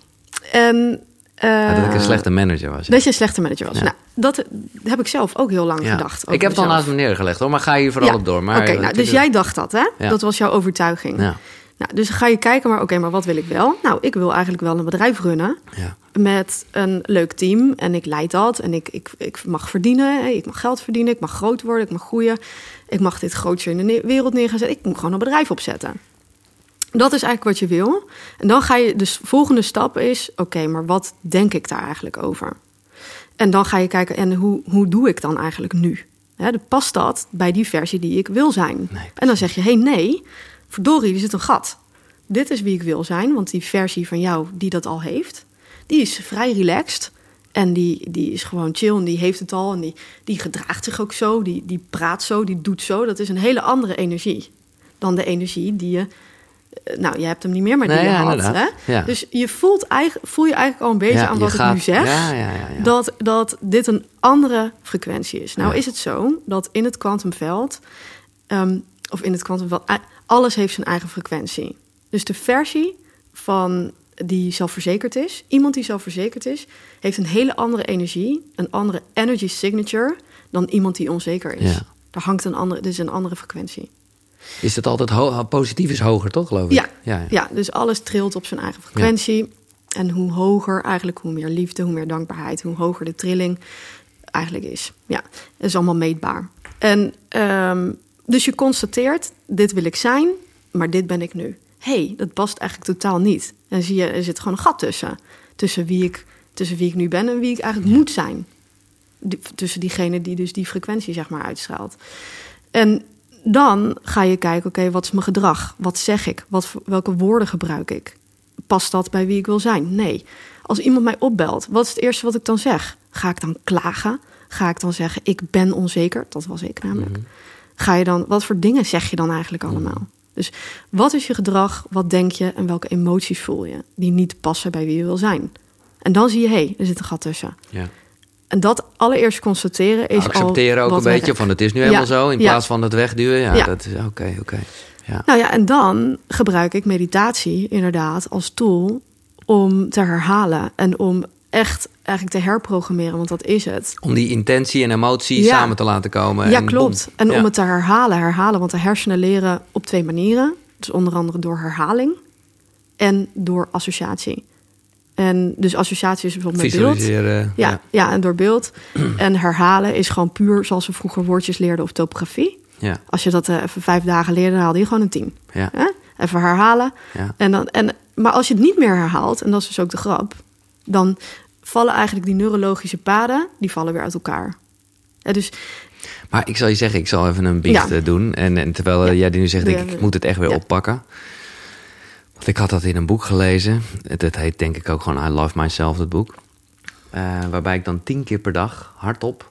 En Ja, dat ik een Eh, slechte manager was. ja. Dat je een slechte manager was. Ja. Nou, dat heb ik zelf ook heel lang Ja. gedacht. Ik heb het al naast me neergelegd hoor, maar ga hier vooral op door. Maar, Oké, nou, dus jij dacht dat, hè? Dat was jouw overtuiging. Ja, Nou, dus ga je kijken, maar oké, maar wat wil ik wel? Nou, ik wil eigenlijk wel een bedrijf runnen ja. met een leuk team. En ik leid dat. En ik, ik, ik mag verdienen. Ik mag geld verdienen. Ik mag groot worden. Ik mag groeien. Ik mag dit grootste in de wereld neer gaan zetten. Ik moet gewoon een bedrijf opzetten. Dat is eigenlijk wat je wil. En dan ga je, dus volgende stap is, oké, maar wat denk ik daar eigenlijk over? En dan ga je kijken, en hoe, hoe doe ik dan eigenlijk nu? Hè, de- past dat bij die versie die ik wil zijn? Nee, en dan zeg je, hé, hey, nee, verdorie, er zit een gat. Dit is wie ik wil zijn, want die versie van jou die dat al heeft, die is vrij relaxed. En die, die is gewoon chill en die heeft het al. En die, die gedraagt zich ook zo, die, die praat zo, die doet zo. Dat is een hele andere energie dan de energie die je... eh, Nou, je hebt hem niet meer, maar die Nee, je ja, had. Hè? Ja. Dus je voelt, eigenlijk, voel je eigenlijk al een beetje Ja, aan wat gaat- ik nu zeg... Dat, dat dit een andere frequentie is. Nou is het zo dat in het kwantumveld... ehm, of in het kwantumveld... eh, alles heeft zijn eigen frequentie. Dus de versie van die zelfverzekerd is... iemand die zelfverzekerd is... heeft een hele andere energie... een andere energy signature... dan iemand die onzeker is. Daar hangt een andere... Dit is een andere frequentie. Is het altijd positief is hoger, toch, geloof ik? Ja, ja, ja. Ja, dus alles trilt op zijn eigen frequentie. En hoe hoger eigenlijk, hoe meer liefde, hoe meer dankbaarheid, hoe hoger de trilling eigenlijk is. Ja, dat is allemaal meetbaar. En ehm, dus je constateert, dit wil ik zijn, maar dit ben ik nu. hey, dat past eigenlijk totaal niet. En zie je, er zit gewoon een gat tussen. Tussen wie ik, tussen wie ik nu ben en wie ik eigenlijk moet zijn. Die- tussen diegene die dus die frequentie zeg maar uitstraalt. En dan ga je kijken, oké, wat is mijn gedrag? Wat zeg ik? Wat, welke woorden gebruik ik? Past dat bij wie ik wil zijn? Nee. Als iemand mij opbelt, wat is het eerste wat ik dan zeg? Ga ik dan klagen? Ga ik dan zeggen, ik ben onzeker? Dat was ik namelijk. Ga je dan, wat voor dingen zeg je dan eigenlijk allemaal? Dus wat is je gedrag? Wat denk je? En welke emoties voel je? Die niet passen bij wie je wil zijn. En dan zie je, hé, hey, er zit een gat tussen. ja. En dat allereerst constateren is Accepteren al ook een beetje van het is nu Ja, helemaal zo. In ja. plaats van het wegduwen. Ja, Ja. dat is oké, oké. Ja. Nou ja, en dan gebruik ik meditatie inderdaad als tool om te herhalen en om echt eigenlijk te herprogrammeren, want dat is het. Om die intentie en emotie Ja. samen te laten komen. ja, en klopt. bom. En Ja. om het te herhalen, herhalen, want de hersenen leren op twee manieren. Dus onder andere door herhaling en door associatie. En dus associatie is bijvoorbeeld met beeld. Ja, ja. en door beeld. En herhalen is gewoon puur zoals we vroeger woordjes leerden of topografie. Ja, Als je dat eh, even vijf dagen leerde, dan haalde je gewoon een tien. ja? Even herhalen. ja. En dan, en, maar als je het niet meer herhaalt, en dat is dus ook de grap, dan vallen eigenlijk die neurologische paden, die vallen weer uit elkaar. Ja, dus Maar ik zal je zeggen, ik zal even een biecht Ja. eh, doen. En, en terwijl eh, jij die nu zegt, denk Ja, ik, ik ja. moet het echt weer Ja. oppakken. Ik had dat in een boek gelezen. Het, het heet denk ik ook gewoon I Love Myself, dat boek. Eh, waarbij ik dan tien keer per dag hardop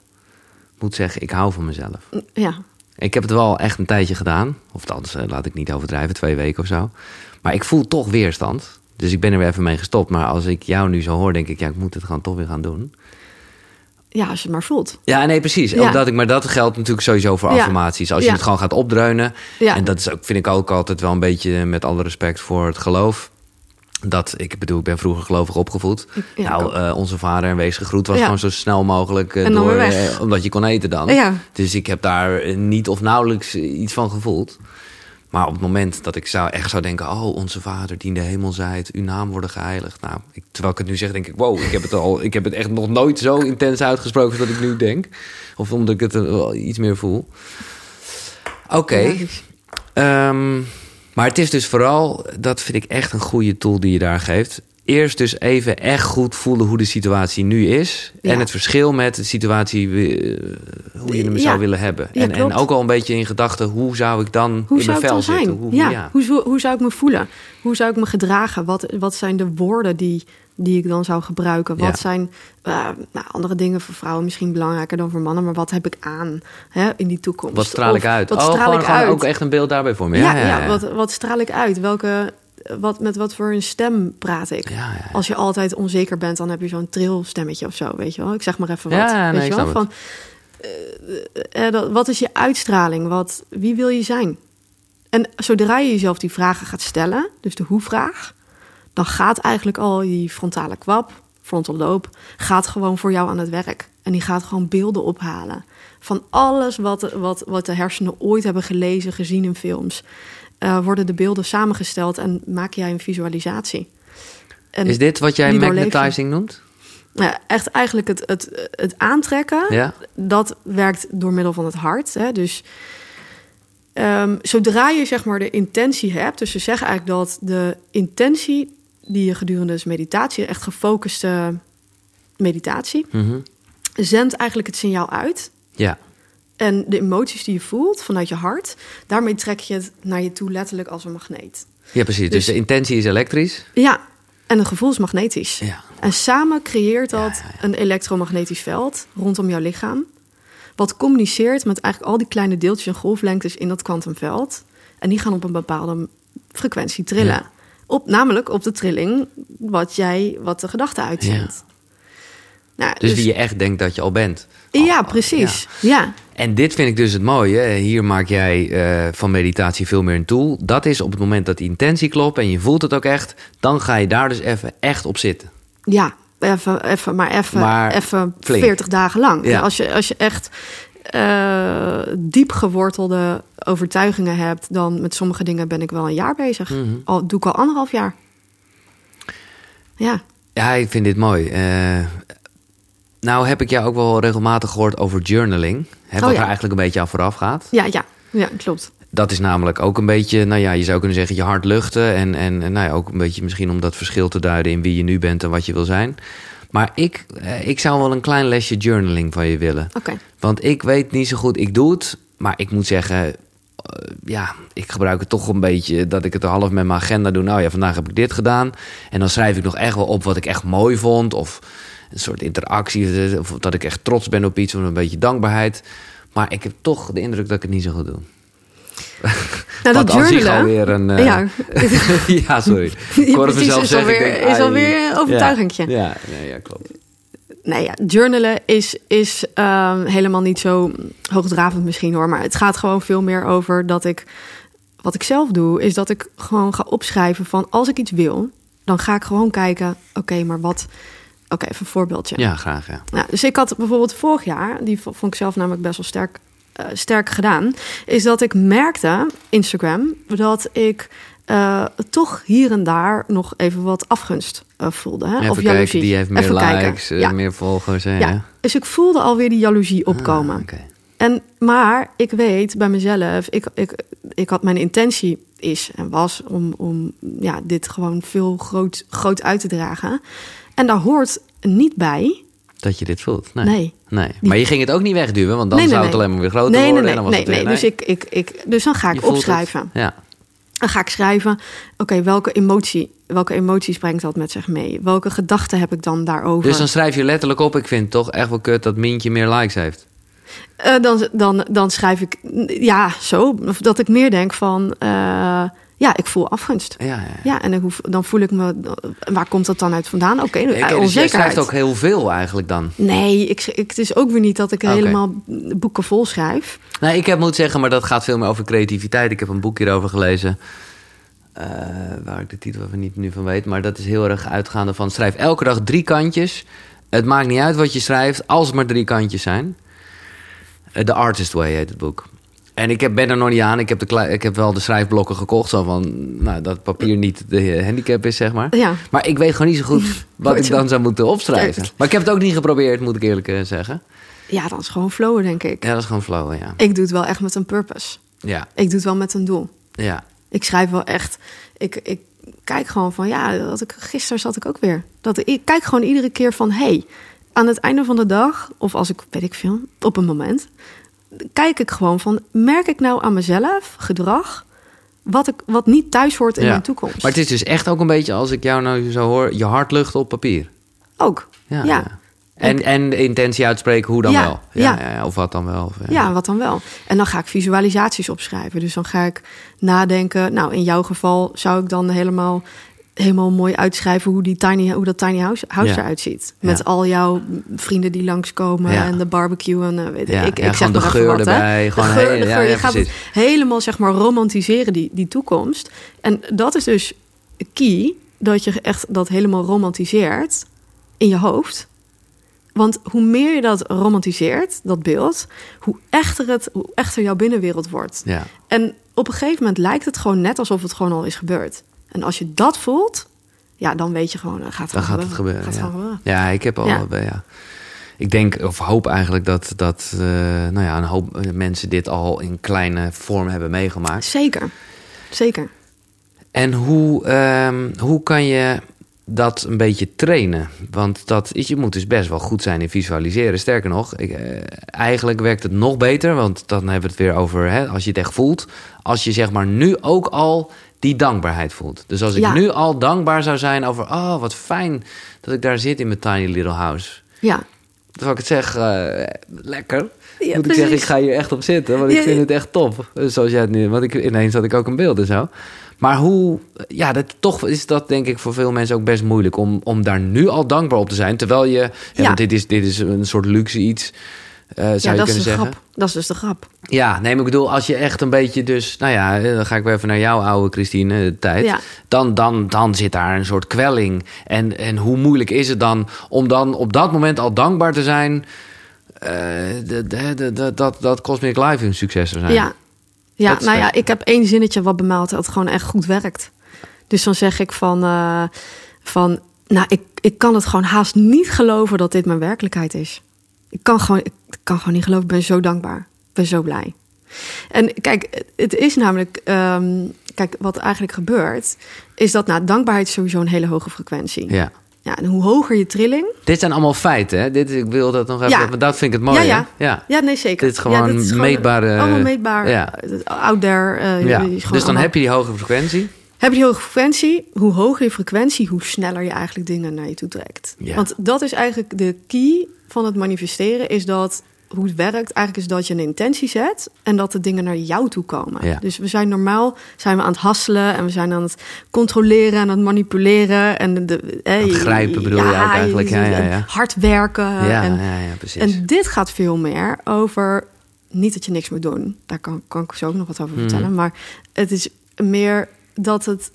moet zeggen, ik hou van mezelf. ja, Ik heb het wel echt een tijdje gedaan. Of althans, eh, laat ik niet overdrijven, twee weken of zo. Maar ik voel toch weerstand. Dus ik ben er weer even mee gestopt. Maar als ik jou nu zo hoor, denk ik, ja, ik moet het gewoon toch weer gaan doen. Ja, als je het maar voelt. Ja, nee, precies. Ja. Dat ik, maar dat geldt natuurlijk sowieso voor affirmaties. Als je Ja. het gewoon gaat opdreunen. Ja. En dat is ook, vind ik ook altijd wel een beetje met alle respect voor het geloof. Dat, ik bedoel, ik ben vroeger gelovig opgevoed. Nou, eh, onze vader en wees gegroet was gewoon zo snel mogelijk En dan door, eh, omdat je kon eten dan. Dus ik heb daar niet of nauwelijks iets van gevoeld. Maar op het moment dat ik zou, echt zou denken... oh, onze vader die in de hemel zijt, uw naam worden geheiligd. Nou, ik, terwijl ik het nu zeg, denk ik... wow, ik heb het, al, ik heb het echt nog nooit zo intens uitgesproken... dat ik nu denk. Of omdat ik het wel iets meer voel. Oké. Ja, Ehm, maar het is dus vooral, dat vind ik echt een goede tool die je daar geeft. Eerst dus even echt goed voelen hoe de situatie nu is. Ja. En het verschil met de situatie, eh, hoe je hem Ja. zou willen hebben. Ja, en, en ook al een beetje in gedachten, hoe zou ik dan Hoe in mijn vel zitten? Hoe, ja, Hoe, zou- hoe zou ik me voelen? Hoe zou ik me gedragen? Wat, wat zijn de woorden die, die ik dan zou gebruiken? Wat zijn eh, nou, andere dingen voor vrouwen misschien belangrijker dan voor mannen? Maar wat heb ik aan hè, in die toekomst? Wat straal ik uit? Wat oh, straal gewoon, ik uit? ook echt een beeld daarbij voor me. Ja, ja. Wat, wat straal ik uit? Welke, wat, met wat voor een stem praat ik? Ja, ja, ja. Als je altijd onzeker bent, dan heb je zo'n trilstemmetje of zo, weet je wel? Ik zeg maar even wat. Nee, weet je wel? Van, eh, eh, wat is je uitstraling? Wat, wie wil je zijn? En zodra je jezelf die vragen gaat stellen, dus de hoe-vraag, dan gaat eigenlijk al die frontale kwap frontal lobe, gaat gewoon voor jou aan het werk. En die gaat gewoon beelden ophalen. Van alles wat, wat, wat de hersenen ooit hebben gelezen, gezien in films. Eh, worden de beelden samengesteld en maak jij een visualisatie. En Is dit wat jij magnetizing noemt? ja, echt eigenlijk het, het, het aantrekken, Ja? dat werkt door middel van het hart. Hè? Dus ehm, zodra je zeg maar de intentie hebt, dus ze zeggen eigenlijk dat de intentie die je gedurende dus meditatie, echt gefocuste meditatie, Mhm. zendt eigenlijk het signaal uit. Ja. En de emoties die je voelt vanuit je hart, daarmee trek je het naar je toe letterlijk als een magneet. ja, precies. Dus, Dus- de intentie is elektrisch. Ja, en het gevoel is magnetisch. Ja. En samen creëert dat Ja, ja, ja. een elektromagnetisch veld rondom jouw lichaam. Wat communiceert met eigenlijk al die kleine deeltjes en golflengtes in dat kwantumveld. En die gaan op een bepaalde frequentie trillen. Ja. Op, namelijk op de trilling wat, jij, wat de gedachte uitzendt. Nou, Dus, wie je echt denkt dat je al bent. Ja, Oh, precies. Ja. En dit vind ik dus het mooie. Hier maak jij eh, van meditatie veel meer een tool. Dat is op het moment dat die intentie klopt en je voelt het ook echt, dan ga je daar dus even echt op zitten. Ja, even, even, maar even, Maar even flink. 40 dagen lang. Ja. Als, je, als je echt eh, diep gewortelde overtuigingen hebt, dan met sommige dingen ben ik wel een jaar bezig. Mhm. Al doe ik al anderhalf jaar. Ja, Ja, ik vind dit mooi. Eh, nou heb ik jou ook wel regelmatig gehoord over journaling. Hè, wat Oh, ja. er eigenlijk een beetje aan vooraf gaat. ja, ja, ja, klopt. Dat is namelijk ook een beetje, nou ja, je zou kunnen zeggen je hart luchten. En, en, en nou ja, ook een beetje misschien om dat verschil te duiden in wie je nu bent en wat je wil zijn. Maar ik, eh, ik zou wel een klein lesje journaling van je willen. Oké. Want ik weet niet zo goed, ik doe het. Maar ik moet zeggen, eh, ja, ik gebruik het toch een beetje dat ik het half met mijn agenda doe. Nou ja, vandaag heb ik dit gedaan. En dan schrijf ik nog echt wel op wat ik echt mooi vond. Of een soort interactie. Of dat ik echt trots ben op iets. Of een beetje dankbaarheid. Maar ik heb toch de indruk dat ik het niet zo goed doe. Nou, dat journalen... alweer een... eh, Ja, ja, sorry. Ik hoorde mezelf is zeggen, alweer- denk, is alweer een overtuigingje. Ja, ja, nee, ja, klopt. nee, ja, journalen is, is ehm, helemaal niet zo hoogdravend misschien hoor. Maar het gaat gewoon veel meer over dat ik... Wat ik zelf doe, is dat ik gewoon ga opschrijven van... als ik iets wil, dan ga ik gewoon kijken... oké, maar wat... Oké, even een voorbeeldje. Ja, graag, ja. Ja, dus ik had bijvoorbeeld vorig jaar, die vond ik zelf namelijk best wel sterk, eh, sterk gedaan, is dat ik merkte, Instagram, dat ik eh, toch hier en daar nog even wat afgunst eh, voelde. Hè? Even of kijken, jaloezie. die heeft meer Even likes, Ja. meer volgers. Hè, Ja. Dus ik voelde alweer die jaloezie opkomen. Ah, oké. En, maar ik weet bij mezelf, ik, ik, ik had mijn intentie is en was om, om ja, dit gewoon veel groot, groot uit te dragen. En daar hoort niet bij. Dat je dit voelt. Nee. Nee. nee. Maar je ging het ook niet wegduwen, want dan Nee, nee, zou het alleen maar weer groter worden. nee, en dan was nee, nee. Dus, ik, ik, ik, dus dan ga ik opschrijven. Ja. Dan ga ik schrijven, oké, welke emotie, welke emoties brengt dat met zich mee? Welke gedachten heb ik dan daarover? Dus dan schrijf je letterlijk op, ik vind het toch echt wel kut dat Mientje meer likes heeft. Eh, dan, dan, dan schrijf ik, ja, zo. Of dat ik meer denk van, eh, ja, ik voel afgunst. Ja, ja. Ja, en dan, hoef, dan voel ik me, waar komt dat dan uit vandaan? Oké, okay, dus onzekerheid. schrijft ook heel veel eigenlijk dan. Nee, ik, ik, het is ook weer niet dat ik helemaal boeken vol schrijf. Nee, ik heb moet zeggen, maar dat gaat veel meer over creativiteit. Ik heb een boek hierover gelezen. eh, waar ik de titel even niet nu van weet. Maar dat is heel erg uitgaande van... schrijf elke dag drie kantjes. Het maakt niet uit wat je schrijft, als het maar drie kantjes zijn. Eh, The Artist Way heet het boek. En ik heb, ben er nog niet aan. Ik heb, de, ik heb wel de schrijfblokken gekocht. Zo van, nou, dat papier niet de handicap is, zeg maar. Ja, Maar ik weet gewoon niet zo goed wat ik dan zou moeten opschrijven. Maar ik heb het ook niet geprobeerd, moet ik eerlijk eh, zeggen. ja, dan is gewoon flowen, denk ik. Ja, dat is gewoon flow, ja. Ik doe het wel echt met een purpose. Ja, Ik doe het wel met een doel. ja. Ik schrijf wel echt. Ik, ik kijk gewoon van ja, dat ik, gisteren zat ik ook weer. Dat ik, ik kijk gewoon iedere keer van hey, aan het einde van de dag, of als ik weet ik veel, op een moment, kijk ik gewoon van merk ik nou aan mezelf gedrag wat, ik, wat niet thuis hoort in Ja. mijn toekomst. Maar het is dus echt ook een beetje, als ik jou nou zo hoor, je hart luchten op papier. Ook. Ja. Ja. En, en de intentie uitspreken, hoe dan wel. Ja, of wat dan wel. Of. Ja, wat dan wel? En dan ga ik visualisaties opschrijven. Dus dan ga ik nadenken. Nou, in jouw geval zou ik dan helemaal, helemaal mooi uitschrijven hoe, die tiny, hoe dat tiny house, house Ja. eruit ziet. Met Ja. al jouw vrienden die langskomen Ja. en de barbecue en eh, weet ik. ik gewoon zeg de geur wat, hè. erbij, De gewoon geur, de geur. je gaat het helemaal zeg maar romantiseren, die, die toekomst. En dat is dus key, dat je echt dat helemaal romantiseert. in je hoofd. Want hoe meer je dat romantiseert, dat beeld, hoe echter, het, hoe echter jouw binnenwereld wordt. En op een gegeven moment lijkt het gewoon net alsof het gewoon al is gebeurd. En als je dat voelt, ja, dan weet je gewoon, dan gaat het, Dan gaat het gebeuren. Gaat het ja. gewoon gebeuren. Ja, ik heb al. Ja. Ja. Ik denk, of hoop eigenlijk dat, dat eh, nou ja, een hoop eh, mensen dit al in kleine vorm hebben meegemaakt. Zeker, zeker. En hoe, ehm, hoe kan je dat een beetje trainen? Want dat, je moet dus best wel goed zijn in visualiseren. Sterker nog, ik, eh, eigenlijk werkt het nog beter. Want dan hebben we het weer over hè, als je het echt voelt. Als je zeg maar nu ook al die dankbaarheid voelt. Dus als ik Ja. nu al dankbaar zou zijn over... oh, wat fijn dat ik daar zit in mijn tiny little house. Ja, Dan zou ik het zeggen, eh, lekker. Ja, Moet ik zeggen, ik ga hier echt op zitten, want ik Ja, vind het echt top. Zoals jij het nu, want ik, ineens had ik ook een beeld en zo. Maar hoe, ja, dat, toch is dat denk ik voor veel mensen ook best moeilijk om, om daar nu al dankbaar op te zijn. Terwijl je, ja, Ja. want dit is, dit is een soort luxe iets, eh, zou ja je dat is kunnen de zeggen. grap. Dat is dus de grap. Ja, nee, maar ik bedoel, als je echt een beetje dus... Nou ja, eh, dan ga ik weer even naar jouw oude Christine eh, tijd. Ja. Dan, dan, dan zit daar een soort kwelling. En, en hoe moeilijk is het dan om dan op dat moment al dankbaar te zijn... de- dat, dat Cosmic Life een succes zou zijn. Ja, ja Dat is nou ja, ik heb één zinnetje wat bij mij altijd gewoon echt goed werkt. Dus dan zeg ik van, van nou, ik, ik kan het gewoon haast niet geloven dat dit mijn werkelijkheid is. Ik kan gewoon, ik kan gewoon niet geloven, ik ben zo dankbaar. Ik ben zo blij. En kijk, het- is namelijk, ehm, kijk, wat eigenlijk gebeurt, is dat nou, dankbaarheid is sowieso een hele hoge frequentie. Ja. Ja, en hoe hoger je trilling, Dit zijn allemaal feiten, hè? Dit, ik wil dat nog even... Ja. want dat vind ik het mooie. Ja, ja. ja. ja, nee, zeker. Dit is gewoon ja, dat meetbare- Allemaal meetbaar. ja. Out there. eh, Ja. Dus dan allemaal- heb je die hoge frequentie. Heb je die hoge frequentie, hoe hoger je frequentie, hoe sneller je eigenlijk dingen naar je toe trekt. Ja. Want dat is eigenlijk de key van het manifesteren, is dat hoe het werkt, eigenlijk is dat je een intentie zet en dat de dingen naar jou toe komen. Ja. Dus we zijn normaal zijn we aan het hasselen en we zijn aan het controleren en aan het manipuleren en de, grijpen bedoel je ook eigenlijk, ja, ja, ja. hard werken. ja, en, precies. en dit gaat veel meer over niet dat je niks moet doen. Daar kan, kan ik zo ook nog wat over Mhm. vertellen. Maar het is meer dat het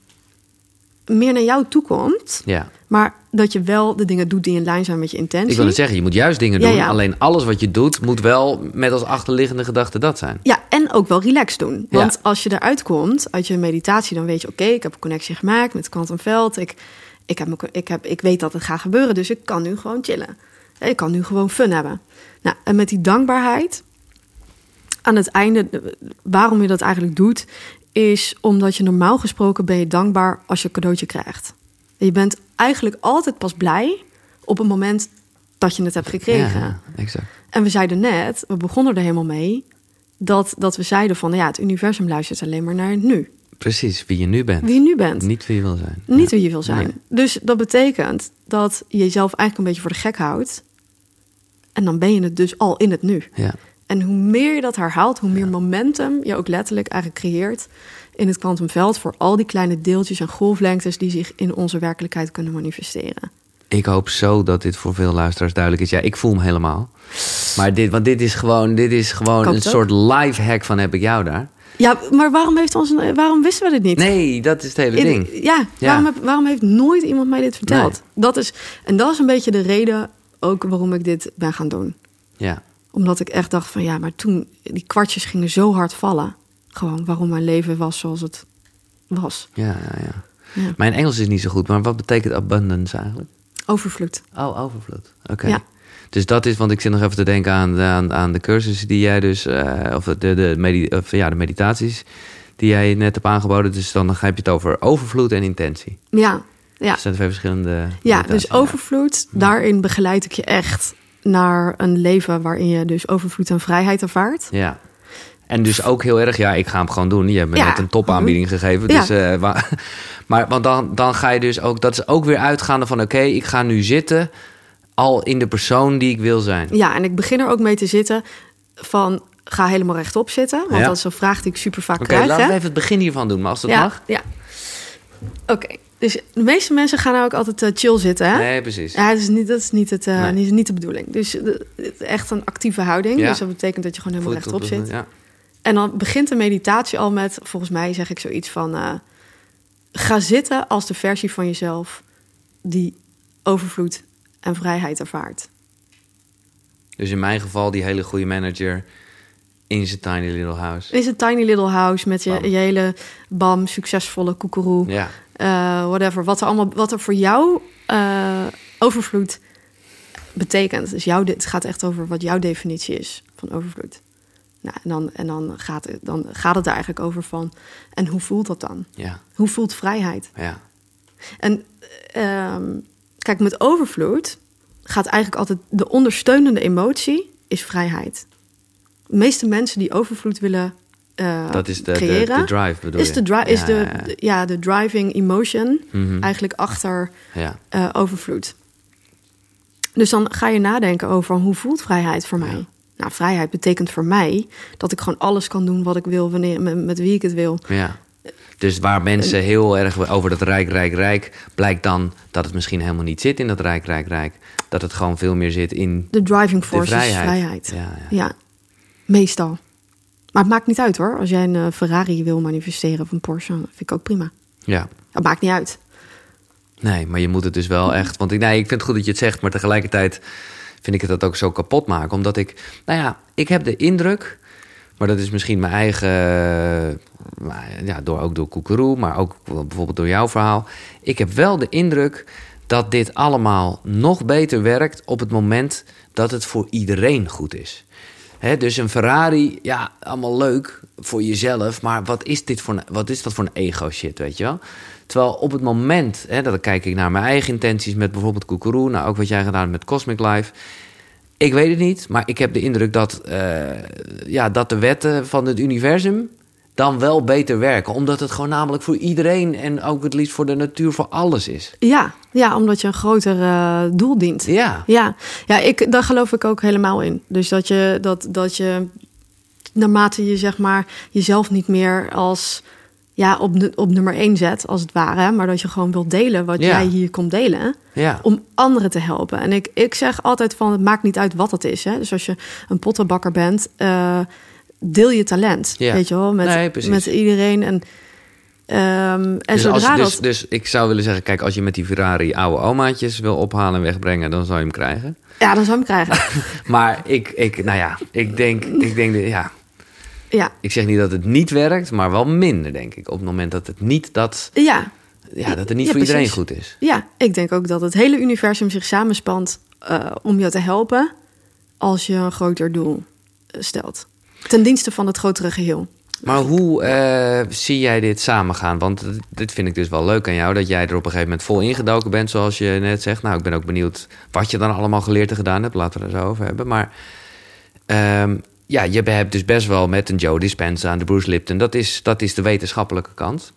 meer naar jou toe komt. ja. Maar dat je wel de dingen doet die in lijn zijn met je intentie. Ik wil het zeggen, je moet juist dingen doen. ja. Alleen alles wat je doet, moet wel met als achterliggende gedachte dat zijn. Ja, en ook wel relaxed doen. Ja. Want als je eruit komt uit je meditatie, dan weet je: oké, ik heb een connectie gemaakt met het kwantumveld. Ik, ik, heb, me- ik, heb, ik weet dat het gaat gebeuren, dus ik kan nu gewoon chillen. Ik kan nu gewoon fun hebben. Nou, en met die dankbaarheid, aan het einde, waarom je dat eigenlijk doet, is omdat je normaal gesproken ben je dankbaar als je een cadeautje krijgt. Je bent eigenlijk altijd pas blij op het moment dat je het hebt gekregen. Ja, exact. En we zeiden net, we begonnen er helemaal mee, dat, dat we zeiden van ja, het universum luistert alleen maar naar het nu. Precies, wie je nu bent. Wie je nu bent. Niet wie je wil zijn. Niet Ja. wie je wil zijn. Nee. Dus dat betekent dat je jezelf eigenlijk een beetje voor de gek houdt. En dan ben je het dus al in het nu. Ja. En hoe meer je dat herhaalt, hoe meer momentum je ook letterlijk eigenlijk creëert in het kwantumveld voor al die kleine deeltjes en golflengtes die zich in onze werkelijkheid kunnen manifesteren. Ik hoop zo dat dit voor veel luisteraars duidelijk is. Ja, ik voel hem helemaal. Maar dit, want dit is gewoon, dit is gewoon een soort life hack van heb ik jou daar. Ja, maar waarom, heeft ons, waarom wisten we dit niet? Nee, dat is het hele In- ding. Ja, Ja. Waarom, heb- waarom heeft nooit iemand mij dit verteld? Dat is, en dat is een beetje de reden ook waarom ik dit ben gaan doen. Ja. Omdat ik echt dacht van ja, maar toen die kwartjes gingen zo hard vallen. Gewoon waarom mijn leven was zoals het was. Ja, ja, ja. Ja. Mijn Engels is niet zo goed, maar wat betekent abundance eigenlijk? Overvloed. Oh, overvloed. Oké. Ja. Dus dat is, want ik zit nog even te denken aan, de- aan, aan de cursussen die jij dus, eh, of, de, de, medi- of ja, de meditaties die jij net hebt aangeboden. Dus dan heb je het over overvloed en intentie. Ja, ja. Dat zijn twee verschillende. ja dus overvloed, daarin begeleid ik je echt naar een leven waarin je dus overvloed en vrijheid ervaart. Ja. En dus ook heel erg, ja, ik ga hem gewoon doen. Je hebt me Ja. net een topaanbieding gegeven. Ja. Dus, eh, wa- maar want dan, dan ga je dus ook, dat is ook weer uitgaande van: oké, ik ga nu zitten al in de persoon die ik wil zijn. Ja, en ik begin er ook mee te zitten van ga helemaal rechtop zitten. Want Ja. dat is een vraag die ik super vaak Oké, krijg. laten hè? we even het begin hiervan doen, maar als dat mag. Ja. Oké, dus de meeste mensen gaan nou ook altijd eh, chill zitten, hè? Nee, precies. Ja, dat is niet, dat is niet, het, eh, Nee. niet, niet de bedoeling. Dus eh, echt een actieve houding. Ja. Dus dat betekent dat je gewoon helemaal rechtop zit. Ja. En dan begint de meditatie al met, volgens mij zeg ik zoiets van... ga zitten als de versie van jezelf die overvloed en vrijheid ervaart. Dus in mijn geval die hele goede manager in zijn tiny little house. Is een tiny little house met je hele bam, succesvolle koekeroe. Ja, eh, whatever. Wat er, allemaal, wat er voor jou eh, overvloed betekent. Dus jouw, het gaat echt over wat jouw definitie is van overvloed. Nou, en dan, en dan, gaat, het, dan gaat het er eigenlijk over van... en hoe voelt dat dan? ja, Hoe voelt vrijheid? ja. En ehm, kijk, met overvloed gaat eigenlijk altijd... de ondersteunende emotie is vrijheid. De meeste mensen die overvloed willen eh, Dat is de, de, creëren... de drive bedoel is, je? de, dri- is Ja, de, ja, ja. ja, de driving emotion Mhm. eigenlijk achter eh, overvloed. Dus dan ga je nadenken over hoe voelt vrijheid voor mij? Nou, vrijheid betekent voor mij dat ik gewoon alles kan doen wat ik wil, wanneer, met, met wie ik het wil. ja. Dus waar mensen heel erg over dat rijk, rijk, rijk... blijkt dan dat het misschien helemaal niet zit in dat rijk, rijk, rijk. Dat het gewoon veel meer zit in De driving de force vrijheid. is vrijheid. Ja, ja. Ja, meestal. Maar het maakt niet uit hoor. Als jij een eh, Ferrari wil manifesteren of een Porsche, vind ik ook prima. ja. Het maakt niet uit. Nee, maar je moet het dus wel echt. Want ik, nee, ik vind het goed dat je het zegt, maar tegelijkertijd vind ik het dat ook zo kapot maken. Omdat ik, nou ja, ik heb de indruk, maar dat is misschien mijn eigen, ja, door, ook door Koekeroe, maar ook bijvoorbeeld door jouw verhaal. Ik heb wel de indruk dat dit allemaal nog beter werkt op het moment dat het voor iedereen goed is. Dus een Ferrari, ja, allemaal leuk voor jezelf. Maar wat is, dit voor wat is dat voor een ego-shit, weet je wel? Terwijl op het moment, hè, dat kijk ik naar mijn eigen intenties met bijvoorbeeld Koekeroe... nou, ook wat jij gedaan hebt met Cosmic Life... Ik weet het niet, maar ik heb de indruk dat, eh, ja, dat de wetten van het universum dan wel beter werken. Omdat het gewoon namelijk voor iedereen en ook het liefst voor de natuur, voor alles is. Ja, ja omdat je een groter eh, doel dient. Ja, Ja, ja ik, daar geloof ik ook helemaal in. Dus dat je, dat, dat je naarmate je zeg maar jezelf niet meer als ja, op, op nummer één zet, als het ware, maar dat je gewoon wilt delen wat Ja. jij hier komt delen, ja, om anderen te helpen. En ik, ik zeg altijd van, het maakt niet uit wat het is. Hè. Dus als je een pottenbakker bent, eh, deel je talent, Ja. weet je wel, met, Nee, met iedereen. En, ehm, en dus, zodra als, dus, dat... dus ik zou willen zeggen, kijk, als je met die Ferrari oude omaatjes wil ophalen en wegbrengen, dan zou je hem krijgen. Ja, dan zou je hem krijgen. Maar ik, ik nou ja, ik denk, ik denk, de- ja, ja, ik zeg niet dat het niet werkt, maar wel minder, denk ik. Op het moment dat het niet, dat, ja, ja, dat het niet Ja, voor iedereen precies. goed is. Ja, ik denk ook dat het hele universum zich samenspant eh, om je te helpen als je een groter doel eh, stelt. Ten dienste van het grotere geheel. Maar hoe eh, zie jij dit samengaan? Want dit- vind ik dus wel leuk aan jou, dat jij er op een gegeven moment vol ingedoken bent, zoals je net zegt. Nou, ik ben ook benieuwd wat je dan allemaal geleerd en gedaan hebt. Laten we er zo over hebben. Maar ehm, ja, je hebt dus best wel met een Joe Dispenza en de Bruce Lipton. Dat is, dat is de wetenschappelijke kant.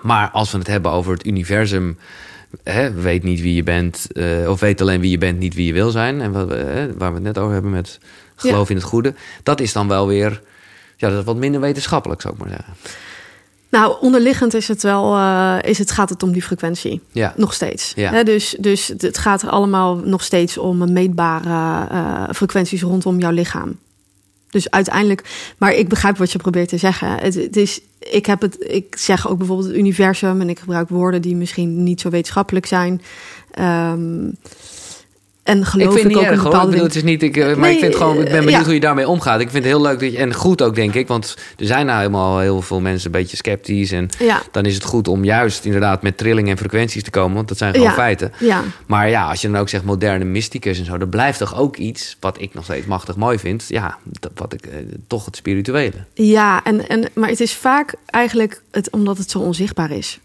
Maar als we het hebben over het universum, hè, weet niet wie je bent, eh, of weet alleen wie je bent, niet wie je wil zijn. En wat, waar we het net over hebben met geloof in het goede. Dat is dan wel weer, ja, dat is wat minder wetenschappelijk, zou ik maar zeggen. Nou, onderliggend is het wel, eh, is het, gaat het om die frequentie. Ja, Nog steeds. Ja. Dus, dus het gaat er allemaal nog steeds om meetbare eh, frequenties rondom jouw lichaam. Dus uiteindelijk, maar ik begrijp wat je probeert te zeggen. Het, het is, ik, heb het, ik zeg ook bijvoorbeeld het universum en ik gebruik woorden die misschien niet zo wetenschappelijk zijn. Ehm, en geloof ik vind ook erg. Ik bepaalde bedoel, dingen. het is niet, ik, eh, maar Nee, ik vind gewoon, ik ben eh, benieuwd ja. hoe je daarmee omgaat. Ik vind het heel leuk dat je, en goed ook denk ik, want er zijn nou helemaal heel veel mensen een beetje sceptisch. En Ja, dan is het goed om juist inderdaad met trillingen en frequenties te komen, want dat zijn gewoon Ja. feiten. ja, Maar ja, als je dan ook zegt moderne mysticus en zo, dan blijft toch ook iets wat ik nog steeds machtig mooi vind. Ja, dat, wat ik eh, toch het spirituele. Ja, en, en, maar het is vaak eigenlijk het, omdat het zo onzichtbaar is.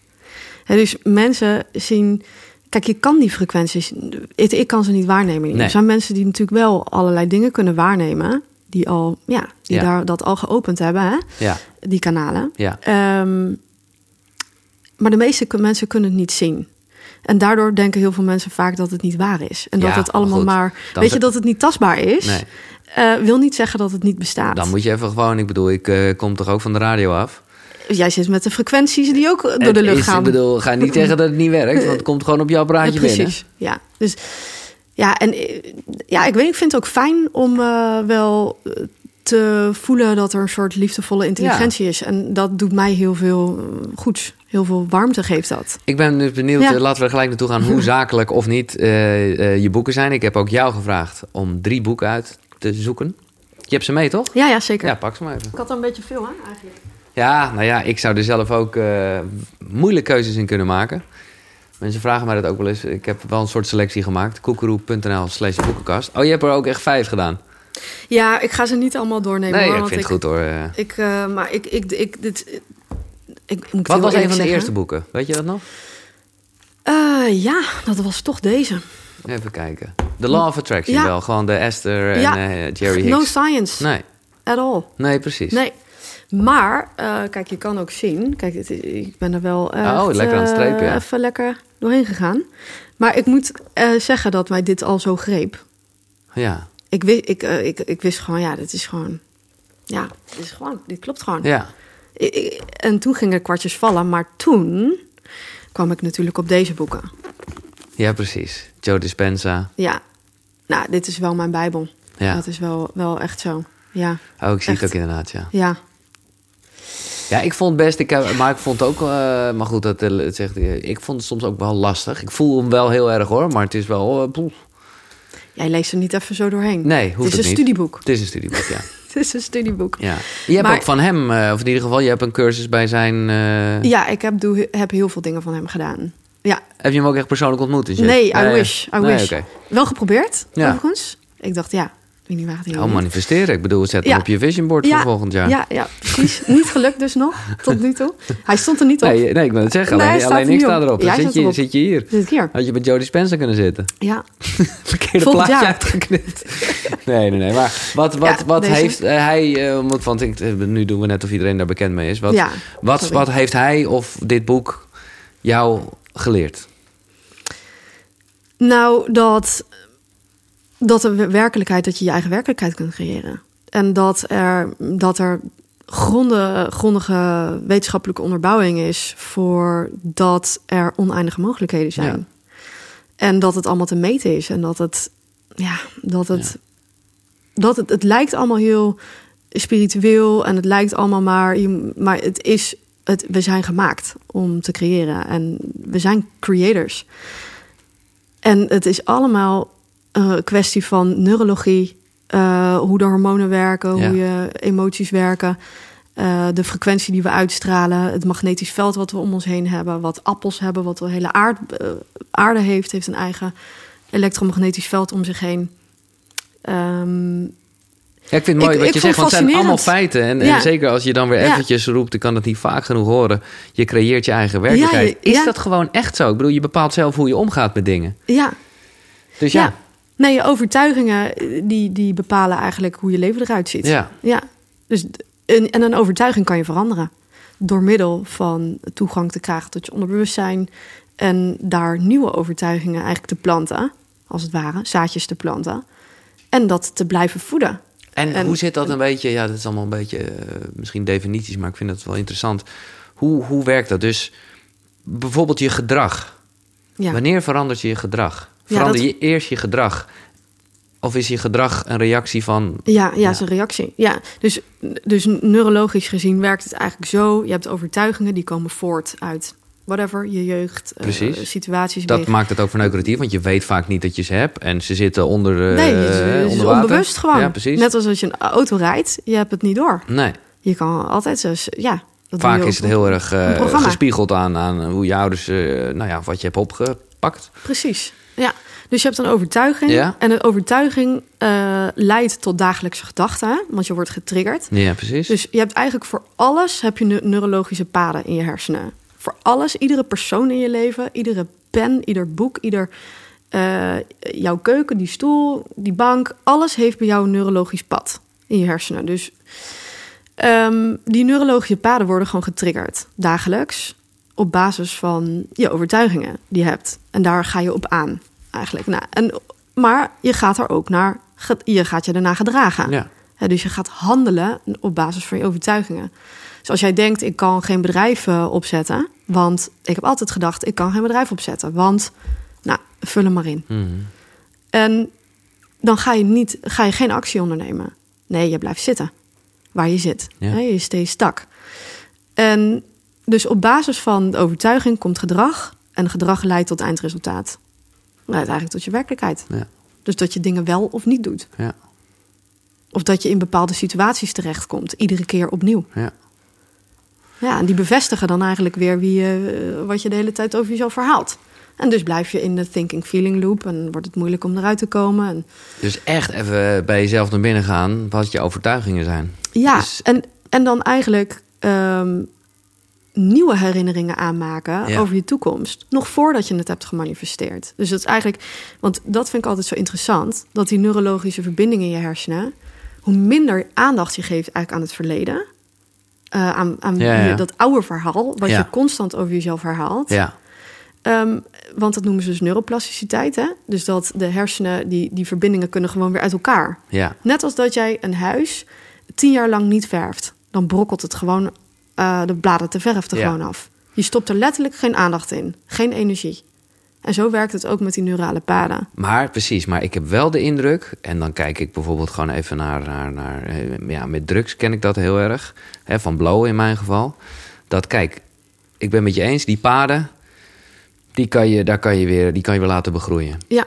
Dus mensen zien. Kijk, je kan die frequenties. Ik kan ze niet waarnemen. Nee. Er zijn mensen die natuurlijk wel allerlei dingen kunnen waarnemen. Die al, ja, die Ja. daar dat al geopend hebben, hè? Ja, die kanalen. ja, Ehm, maar de meeste mensen kunnen het niet zien. En daardoor denken heel veel mensen vaak dat het niet waar is. En dat Ja, het allemaal maar goed, maar. dan weet je dat het niet tastbaar is? nee. eh, wil niet zeggen dat het niet bestaat. Dan moet je even gewoon, ik bedoel, ik eh, kom toch ook van de radio af. Jij zit met de frequenties die ook door de lucht is, gaan. Ik bedoel, ga niet zeggen dat het niet werkt, want het komt gewoon op jouw Ja, praatje binnen. precies. Ja, dus ja, en eh, ja, ik weet, ik vind het ook fijn om eh, wel eh, te voelen dat er een soort liefdevolle intelligentie is. En dat doet mij heel veel goeds. Heel veel warmte geeft dat. Ik ben dus benieuwd, Ja. laten we er gelijk naartoe gaan... hoe zakelijk of niet eh, eh, je boeken zijn. Ik heb ook jou gevraagd om drie boeken uit te zoeken. Je hebt ze mee, toch? Ja, ja, zeker. Ja, pak ze maar even. Ik had er een beetje veel, hè, eigenlijk. Ja, nou ja, ik zou er zelf ook eh, moeilijke keuzes in kunnen maken. Mensen vragen mij dat ook wel eens. Ik heb wel een soort selectie gemaakt. koekeroe.nl slash boekenkast. Oh, je hebt er ook echt vijf gedaan? Ja, ik ga ze niet allemaal doornemen. Nee, hoor, ik vind het goed hoor. Ik, eh, maar ik, ik, ik, dit, ik moet Wat was een van de zeggen. eerste boeken? Weet je dat nog? Eh, ja, dat was toch deze. Even kijken. The Law of Attraction Ja. wel. Gewoon de Esther en Ja. Jerry No Hicks. science Nee, at all. nee, precies. Nee. Maar, eh, kijk, je kan ook zien. Kijk, het, ik ben er wel echt, Oh, lekker aan het strepen, eh, ja. even lekker doorheen gegaan. Maar ik moet eh, zeggen dat mij dit al zo greep. Ja, Ik, wist, ik, eh, ik, ik wist gewoon, ja, dit is gewoon... Ja, dit is gewoon, dit klopt gewoon. ja. Ik- en toen gingen kwartjes vallen. Maar toen kwam ik natuurlijk op deze boeken. Ja, precies. Joe Dispenza. Ja, nou, dit is wel mijn bijbel. Ja. Dat is wel, wel echt zo. Ja, Oh, ik zie Echt. het ook inderdaad, ja. ja. Ja, ik vond het best, ik heb, maar ik vond het ook, eh, maar goed, dat, eh, het zegt, eh, ik vond het soms ook wel lastig. Ik voel hem wel heel erg hoor, maar het is wel, eh. Jij leest er niet even zo doorheen. nee, hoeft het is het een niet. studieboek. Het is een studieboek, ja. Het is een studieboek. ja. Je hebt Maar- ook van hem, eh, of in ieder geval, je hebt een cursus bij zijn, eh, Ja, ik heb, doe, heb heel veel dingen van hem gedaan. Ja, heb je hem ook echt persoonlijk ontmoet? Dus nee, I wish. I nee, wish. Wel geprobeerd, Ja. overigens. Ik dacht, ja, weet niet waar het heen moet. manifesteren. Ik bedoel, zet hem Ja. op je vision board voor volgend jaar. Ja, ja, precies. niet gelukt dus nog, tot nu toe. Hij stond er niet op. Nee, nee, ik wil het zeggen. Nee, alleen hij alleen ik sta op. erop. Ja, zit je, erop. zit je hier. Zit hier? Had je bij Jodie Spencer kunnen zitten. Ja. Verkeerde Volgend plaatje uitgeknipt. Nee, nee, nee. Maar wat, wat, wat deze. heeft eh, hij... eh, want, ik, eh, nu doen we net of iedereen daar bekend mee is. Wat, wat, sorry. wat heeft hij of dit boek jou geleerd? Nou, dat, dat de werkelijkheid, dat je je eigen werkelijkheid kunt creëren. En dat er, dat er gronde, grondige wetenschappelijke onderbouwing is voor dat er oneindige mogelijkheden zijn. Ja. En dat het allemaal te meten is. En dat het, ja, dat het, dat het, het lijkt allemaal heel spiritueel en het lijkt allemaal maar, maar het is, het, we zijn gemaakt om te creëren en we zijn creators. En het is allemaal een kwestie van neurologie, eh, hoe de hormonen werken, Ja. hoe je emoties werken, eh, de frequentie die we uitstralen, het magnetisch veld wat we om ons heen hebben, wat appels hebben, wat de hele aard, aarde heeft, heeft een eigen elektromagnetisch veld om zich heen. Ehm, Ja, ik vind het mooi Ik- wat ik je zegt, want het zijn allemaal feiten. En, Ja. en zeker als je dan weer Ja. eventjes roept, ik kan het niet vaak genoeg horen. Je creëert je eigen werkelijkheid. Ja, is dat gewoon echt zo? Ik bedoel, je bepaalt zelf hoe je omgaat met dingen. ja, Dus ja. Nee, je overtuigingen eh, die, die bepalen eigenlijk hoe je leven eruit ziet. ja. Ja, dus een, en een overtuiging kan je veranderen. Door middel van toegang te krijgen tot je onderbewustzijn. En daar nieuwe overtuigingen eigenlijk te planten, als het ware, zaadjes te planten. En dat te blijven voeden. En, En- hoe zit dat een beetje? Ja, dat is allemaal een beetje eh, misschien definities, maar ik vind dat wel interessant. Hoe, hoe werkt dat? Dus bijvoorbeeld je gedrag. Ja, Wanneer verandert je je gedrag? Ja, Verander dat- je eerst je gedrag? Of is je gedrag een reactie van... ja, ja, Ja. is een reactie. Ja, dus, dus neurologisch gezien werkt het eigenlijk zo. Je hebt overtuigingen die komen voort uit whatever, je jeugd, eh, Precies. situaties. Dat wegen. maakt het ook verneukeratief, want je weet vaak niet dat je ze hebt. En ze zitten onder, eh Nee, het is, onbewust gewoon. Ja, precies. Net als als je een auto rijdt, je hebt het niet door. Nee, Je kan altijd zo, ja. Dat vaak is het heel erg eh, gespiegeld aan, aan hoe je ouders... nou ja, wat je hebt opgepakt. Precies. Ja. Dus je hebt een overtuiging. Ja. En een overtuiging eh, leidt tot dagelijkse gedachten, want je wordt getriggerd. Ja, precies. Dus je hebt eigenlijk voor alles heb je ne- neurologische paden in je hersenen. Voor alles, iedere persoon in je leven, iedere pen, ieder boek, ieder eh, jouw keuken, die stoel, die bank, alles heeft bij jou een neurologisch pad in je hersenen. Dus ehm, die neurologische paden worden gewoon getriggerd dagelijks op basis van je overtuigingen die je hebt. En daar ga je op aan eigenlijk. Nou, en, maar je gaat er ook naar, je gaat je daarna gedragen. ja. Dus je gaat handelen op basis van je overtuigingen. Dus als jij denkt, ik kan geen bedrijf opzetten, want ik heb altijd gedacht, ik kan geen bedrijf opzetten, want, nou, vul hem maar in. Mhm. En dan ga je, niet, ga je geen actie ondernemen. Nee, je blijft zitten waar je zit. Ja. Je steeds stak. En Dus op basis van de overtuiging komt gedrag. En gedrag leidt tot eindresultaat. Leidt eigenlijk tot je werkelijkheid. Ja. Dus dat je dingen wel of niet doet. Ja. Of dat je in bepaalde situaties terechtkomt. Iedere keer opnieuw. Ja. Ja, en die bevestigen dan eigenlijk weer wie, je, wat je de hele tijd over jezelf verhaalt. En dus blijf je in de thinking-feeling loop en wordt het moeilijk om eruit te komen. En Dus echt even bij jezelf naar binnen gaan wat je overtuigingen zijn. ja, Dus- en, en dan eigenlijk ehm, nieuwe herinneringen aanmaken Ja. over je toekomst. Nog voordat je het hebt gemanifesteerd. Dus dat is eigenlijk, want dat vind ik altijd zo interessant, dat die neurologische verbindingen in je hersenen, hoe minder aandacht je geeft eigenlijk aan het verleden. eh, aan aan Ja, ja. je- dat oude verhaal, wat je constant over jezelf herhaalt. Ja. Ehm, want dat noemen ze dus neuroplasticiteit. Hè? Dus dat de hersenen, die, die verbindingen kunnen gewoon weer uit elkaar. Ja. Net als dat jij een huis tien jaar lang niet verft. Dan brokkelt het gewoon, eh, de bladen te verf er Ja. gewoon af. Je stopt er letterlijk geen aandacht in. Geen energie. En zo werkt het ook met die neurale paden. Maar precies, maar ik heb wel de indruk, en dan kijk ik bijvoorbeeld gewoon even naar, naar, naar eh, ja, met drugs ken ik dat heel erg, hè, van blowen in mijn geval. Dat kijk, ik ben met je eens, die paden, die kan je, daar kan je weer, die kan je weer laten begroeien. Ja,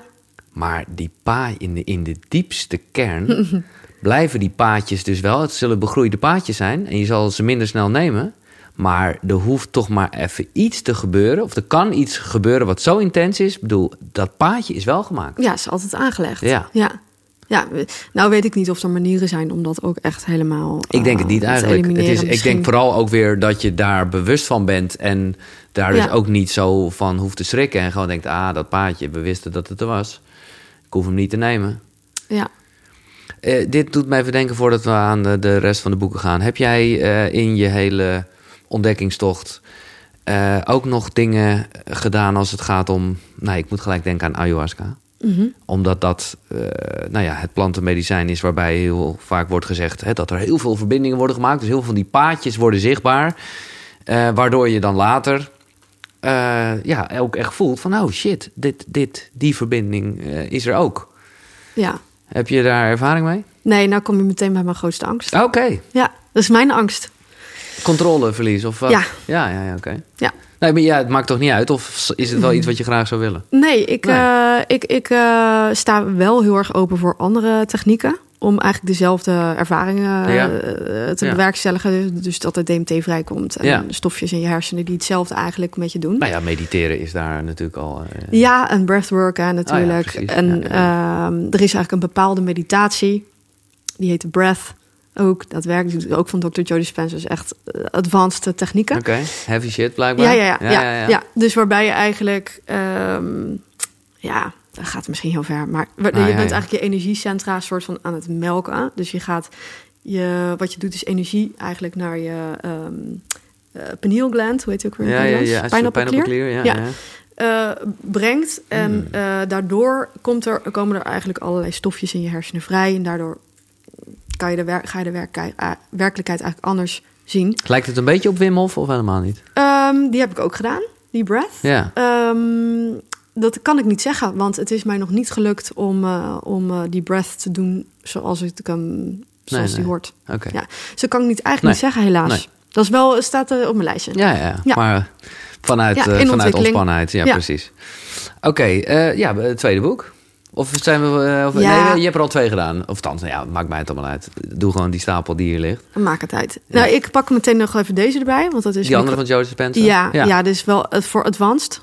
Maar die pa in de, in de diepste kern blijven die paadjes dus wel. Het zullen begroeide paadjes zijn en je zal ze minder snel nemen. Maar er hoeft toch maar even iets te gebeuren. Of er kan iets gebeuren wat zo intens is. Ik bedoel, dat paadje is wel gemaakt. ja, is altijd aangelegd. Ja. ja. Ja, nou weet ik niet of er manieren zijn om dat ook echt helemaal. Ik denk het eh, niet te eigenlijk. Het is, ik denk vooral ook weer dat je daar bewust van bent. En daar dus ook niet zo van hoeft te schrikken. En gewoon denkt, ah, dat paadje, we wisten dat het er was. Ik hoef hem niet te nemen. Ja. Eh, dit doet mij even denken voordat we aan de, de rest van de boeken gaan. Heb jij eh, in je hele ontdekkingstocht eh, ook nog dingen gedaan als het gaat om... Nou, ik moet gelijk denken aan ayahuasca. Mhm. Omdat dat nou ja, het plantenmedicijn is waarbij heel vaak wordt gezegd... Hè, dat er heel veel verbindingen worden gemaakt. Dus heel veel van die paadjes worden zichtbaar. waardoor je dan later ja, ook echt voelt van... oh shit, dit, dit, die verbinding is er ook. ja. Heb je daar ervaring mee? Nee, nou kom je meteen bij mijn grootste angst. Oké. Ja, dat is mijn angst. Controleverlies of wat? Ja. Ja, ja, ja oké. Ja. Nee, maar ja, het maakt toch niet uit? Of is het wel iets wat je graag zou willen? Nee, ik, Nee. eh, ik, ik eh, sta wel heel erg open voor andere technieken. Om eigenlijk dezelfde ervaringen eh, Ja. te Ja. bewerkstelligen. Dus dat er DMT vrijkomt. En Ja. stofjes in je hersenen die hetzelfde eigenlijk met je doen. Nou ja, mediteren is daar natuurlijk al... eh, Ja, en breathwork hè, natuurlijk. Oh precies. en Ja, ehm, er is eigenlijk een bepaalde meditatie. Die heet de breath. Ook, dat werkt ook van Dr. Joe Dispenza. is echt eh, advanced technieken. Oké, heavy shit blijkbaar. Ja, ja, ja, ja, ja, Dus waarbij je eigenlijk, ehm, ja, dat gaat misschien heel ver, maar Ah, je ja, bent eigenlijk je energiecentra soort van aan het melken. Dus je gaat, je, wat je doet is energie eigenlijk naar je pineal gland, hoe heet het ook weer Ja, ja, ja. Clear, ja. Ja. Eh, brengt. En Hmm. eh, daardoor komt er, komen er eigenlijk allerlei stofjes in je hersenen vrij. En daardoor kan je de wer- ga je de werkelijkheid, werkelijkheid eigenlijk anders zien. Lijkt het een beetje op Wim Hof of helemaal niet? Ehm, die heb ik ook gedaan, die breath. Ja. Ehm, dat kan ik niet zeggen, want het is mij nog niet gelukt om, eh, om eh, die breath te doen zoals, ik hem, zoals nee. die hoort. Oké. Ja. Zo kan ik niet, eigenlijk Nee. niet zeggen, helaas. Dat is wel, staat eh, op mijn lijstje. Ja, ja, Ja. maar vanuit, Ja, vanuit ontspannenheid. Ja, Ja. precies. Oké, ja, het tweede boek. Of zijn we... of, Ja. Nee, je hebt er al twee gedaan. Of nou ja, maakt mij het allemaal uit. Doe gewoon die stapel die hier ligt. Maak het uit. Ja. Nou, ik pak meteen nog even deze erbij, want dat is... Die andere van Joseph Spencer? Ja, ja. ja. dus wel voor advanced.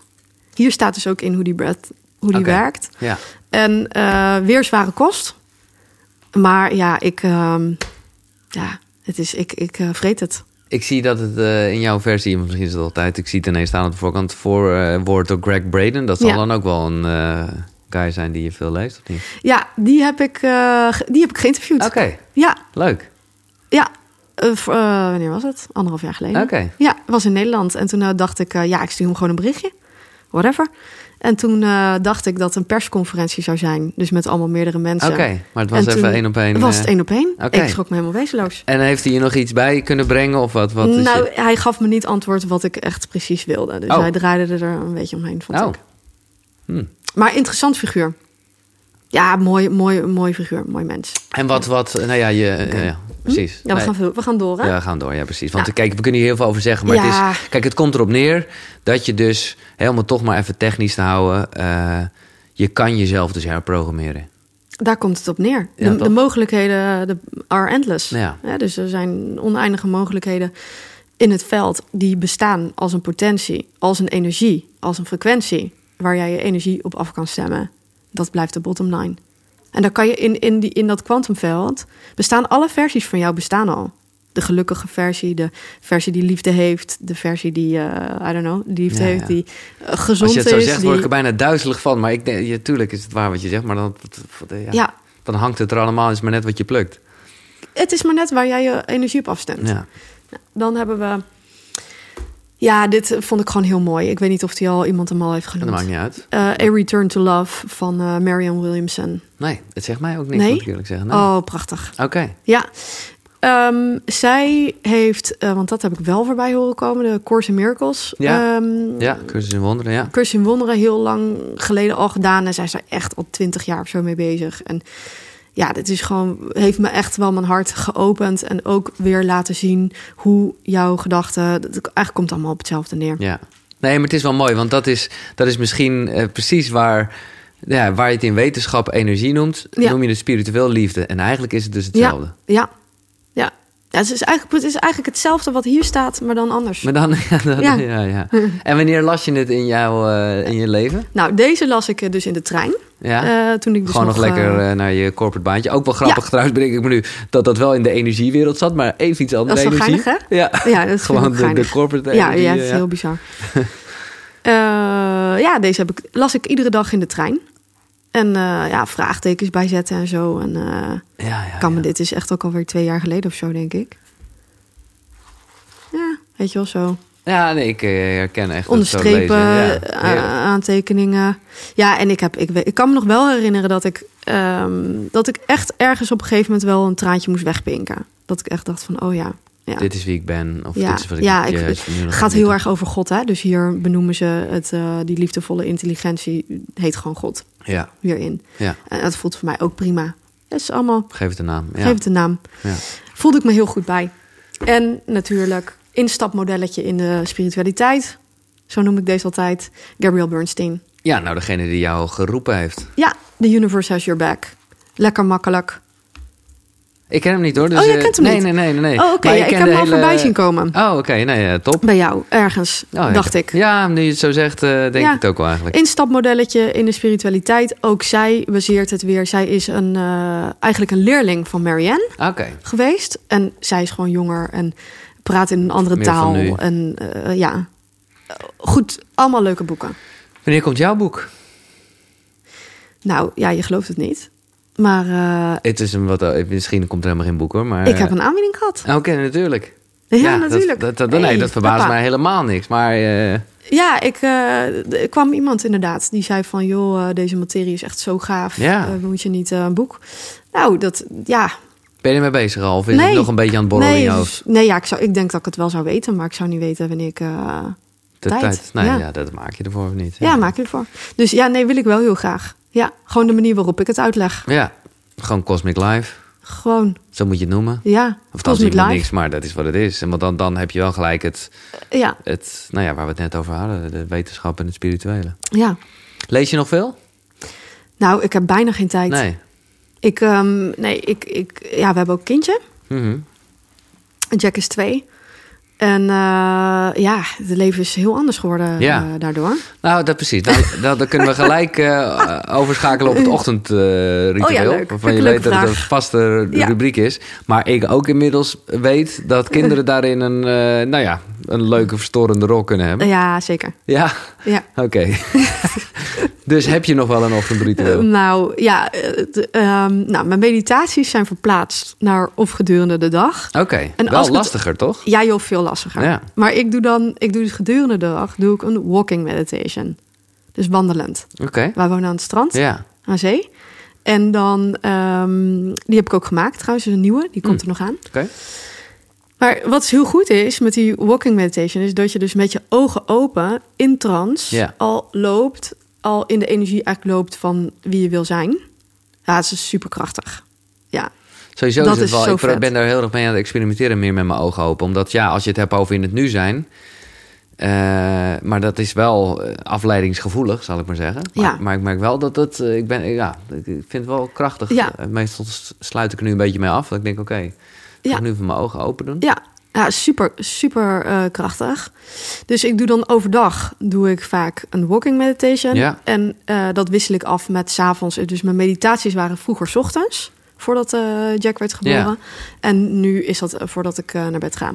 Hier staat dus ook in hoe die breath, hoe die werkt. Ja. En eh, weer zware kost. Maar ja, ik... ehm, ja, het is... Ik, ik eh, vreet het. Ik zie dat het eh, in jouw versie, misschien is het altijd, ik zie het ineens staan op de voorkant, voor woord door Greg Braden. Dat zal Ja. dan ook wel een guy zijn die je veel leest, of niet? Ja, die heb ik, die heb ik geïnterviewd. Oké, Ja, leuk. ja. Wanneer was het? Anderhalf jaar geleden. Oké. Ja, was in Nederland. En toen dacht ik, ja, ik stuur hem gewoon een berichtje. Whatever. En toen eh, dacht ik dat een persconferentie zou zijn. Dus met allemaal meerdere mensen. Oké, maar het was En even één op één. was eh, het één op één. Oké. Ik schrok me helemaal wezenloos. En heeft hij je nog iets bij kunnen brengen of wat? wat is nou, je- hij gaf me niet antwoord wat ik echt precies wilde. Dus Oh. hij draaide er een beetje omheen, vond Oh. ik. Hm. Maar interessant figuur. Ja, mooi, mooi, mooi figuur, mooi mens. En wat, wat, nou ja, je, ja, ja, precies. Ja, we, Nee. gaan, we gaan door, hè? Ja, we gaan door, ja, precies. Want Ja. kijk, we kunnen hier heel veel over zeggen. Maar Ja. het is, kijk, het komt erop neer dat je dus, helemaal toch maar even technisch te houden, eh, je kan jezelf dus herprogrammeren. Daar komt het op neer. De mogelijkheden de, are endless. Ja. dus er zijn oneindige mogelijkheden in het veld die bestaan als een potentie, als een energie, als een frequentie waar jij je energie op af kan stemmen. Dat blijft de bottom line. En dan kan je in, in, die, in dat kwantumveld bestaan alle versies van jou bestaan al. De gelukkige versie, de versie die liefde heeft, de versie die, eh I don't know, liefde Ja, heeft, ja. die eh, gezond Als je het zo is. zegt, die... word ik er bijna duizelig van. Maar ik denk, ja, tuurlijk is het waar wat je zegt, maar dan, ja, ja, dan hangt het er allemaal, is maar net wat je plukt. het is maar net waar jij je energie op afstemt. Ja. Dan hebben we. Ja, dit vond ik gewoon heel mooi. Ik weet niet of die al iemand hem al heeft Dat genoemd. maakt niet uit. Eh, A Return to Love van eh Marianne Williamson. Nee, het zegt mij ook niks, Nee? moet ik eerlijk zeggen. Nee. Oh, prachtig. Oké. Ja. Ehm, zij heeft, eh, want dat heb ik wel voorbij horen komen, de Course in Miracles. Ja. Ehm, Ja, cursus in wonderen, ja. Cursus in Wonderen heel lang geleden al gedaan. En zij is er echt al twintig jaar of zo mee bezig. En ja, dit is gewoon, heeft me echt wel mijn hart geopend. En ook weer laten zien hoe jouw gedachten. dat- Eigenlijk komt allemaal op hetzelfde neer. Ja. Nee, maar het is wel mooi, want dat is, dat is misschien eh, precies waar, ja, waar je het in wetenschap energie noemt, Ja. noem je het spiritueel liefde. En eigenlijk is het dus hetzelfde. Ja, ja. ja het, is eigenlijk, het is eigenlijk hetzelfde wat hier staat, maar dan anders. Maar dan, ja, Ja. ja. Ja, En wanneer las je het in, jouw, eh, in je leven? Nou, deze las ik eh, dus in de trein. Ja. Eh, toen ik dus Gewoon nog, lekker naar je corporate baantje. Ook wel grappig Ja. trouwens, bedenk ik me nu, dat dat wel in de energiewereld zat, maar even iets andere Dat is wel energie. geinig, Ja, Ja, dat gewoon de, de corporate ja, energie. ja, is ja. heel bizar. Ja, deze heb ik, las ik iedere dag in de trein. En eh, ja, vraagtekens bijzetten en zo. En eh, Ja, ja, kan me ja. dit is echt ook alweer twee jaar geleden of zo, denk ik. Ja, weet je wel zo. Ja, nee, ik eh, herken echt Onderstrepen, lezen. Ja, heerlijk. aantekeningen. Ja, en ik, heb, ik, ik kan me nog wel herinneren dat ik, ehm, dat ik echt ergens op een gegeven moment wel een traantje moest wegpinken. Dat ik echt dacht van, oh ja. Ja. Dit is wie ik ben. Of Ja, dit is wat ik ja, ik- juist Het ga gaat heel doen. erg over God, hè? Dus hier benoemen ze het, eh, die liefdevolle intelligentie, heet gewoon God Ja, hierin. ja, En dat voelt voor mij ook prima. Dat is allemaal, geef het een naam. Ja. geef het een naam. Ja. Voelde ik me heel goed bij. En natuurlijk, instapmodelletje in de spiritualiteit. Zo noem ik deze altijd. Gabrielle Bernstein. ja, nou degene die jou geroepen heeft. Ja, The Universe Has Your Back. Lekker makkelijk. Ik ken hem niet hoor. Dus, Oh, jij eh, kent hem nee, niet? Nee, nee, nee, nee. Oh, oké. Ja, ik heb hem al hele- voorbij zien komen. Oh, oké. Nee, eh, top. Bij jou, ergens, Oh, ja. dacht ik. Ja, nu je het zo zegt, eh, denk Ja. ik het ook wel eigenlijk. Instapmodelletje in de spiritualiteit. Ook zij baseert het weer. Zij is een, eh, eigenlijk een leerling van Marianne Oké. geweest. En zij is gewoon jonger en praat in een andere Meer taal. En ja, goed, allemaal leuke boeken. Wanneer komt jouw boek? Nou ja, je gelooft het niet. Maar eh, Het is een wat, eh, misschien komt er helemaal geen boek hoor. Maar, ik heb eh, een aanbieding gehad. Oké, natuurlijk. Ja, natuurlijk. Dat, dat, nee, Hey, dat verbaast papa. mij helemaal niks. Maar Ja, ik, er kwam iemand inderdaad die zei van... joh, deze materie is echt zo gaaf. Ja. Moet je niet een boek? Nou, dat, ja. ben je ermee bezig al? Of is Nee. het nog een beetje aan het borrelen in Nee, je hoofd? dus- nee ja, ik, zou, ik denk dat ik het wel zou weten... maar ik zou niet weten wanneer ik... De tijd. tijd. Nee, ja. Ja. dat maak je ervoor of niet. ja, maak je ervoor. Dus ja, nee, wil ik wel heel graag. Ja, gewoon de manier waarop ik het uitleg. Ja, gewoon Cosmic Life. Gewoon, Zo moet je het noemen. ja, Of dat is Cosmic helemaal Life. niks, maar dat is wat het is. En want dan, dan heb je wel gelijk het, Ja, het, nou ja, waar we het net over hadden, de wetenschap en het spirituele. ja. Lees je nog veel? Nou, ik heb bijna geen tijd. Nee. Ik, ehm, nee, ik, ik, ja, we hebben ook een kindje. Mhm. Jack is twee. En eh, ja, het leven is heel anders geworden Ja. eh, daardoor. Nou, dat precies. Nou, dat, dan kunnen we gelijk eh, overschakelen op het ochtendritueel. Oh ja, leuk. Waarvan je weet dat het een vaste Ja. rubriek is. Maar ik ook inmiddels weet dat kinderen daarin een, nou ja, een leuke verstorende rol kunnen hebben. Ja, zeker. Ja, Ja. oké. dus heb je nog wel een ochtendritueel? Nou ja, eh, de, ehm, nou, mijn meditaties zijn verplaatst naar of gedurende de dag. Oké, En wel het- lastiger, toch? Ja, joh, veel lastiger. Ja. Maar ik doe dan, ik doe dus gedurende de dag, doe ik een walking meditation. Dus wandelend. Oké, Wij wonen aan het strand, ja. aan zee. En dan, ehm, die heb ik ook gemaakt trouwens, is een nieuwe, die komt Hmm. er nog aan. Oké. Maar wat heel goed is met die walking meditation, is dat je dus met je ogen open in trance al loopt, al in de energie eigenlijk loopt van wie je wil zijn. Ja, het is superkrachtig. Ja, Sowieso Dat is het wel. Ik ben daar heel erg mee aan het experimenteren, meer met mijn ogen open. Omdat ja, als je het hebt over in het nu zijn. eh, maar dat is wel eh, afleidingsgevoelig, zal ik maar zeggen. Maar, Ja. maar ik merk wel dat het. eh, ik, ben, ja, ik vind het wel krachtig. Ja. Meestal sluit ik er nu een beetje mee af. Dat ik denk, oké, ik Ja. ga nu even mijn ogen open doen. ja, ja super, super eh, krachtig. Dus ik doe dan overdag doe ik vaak een walking meditation. Ja. En eh, dat wissel ik af met 's avonds. Dus mijn meditaties waren vroeger 's ochtends, voordat eh, Jack werd geboren. Ja. En nu is dat voordat ik naar bed ga.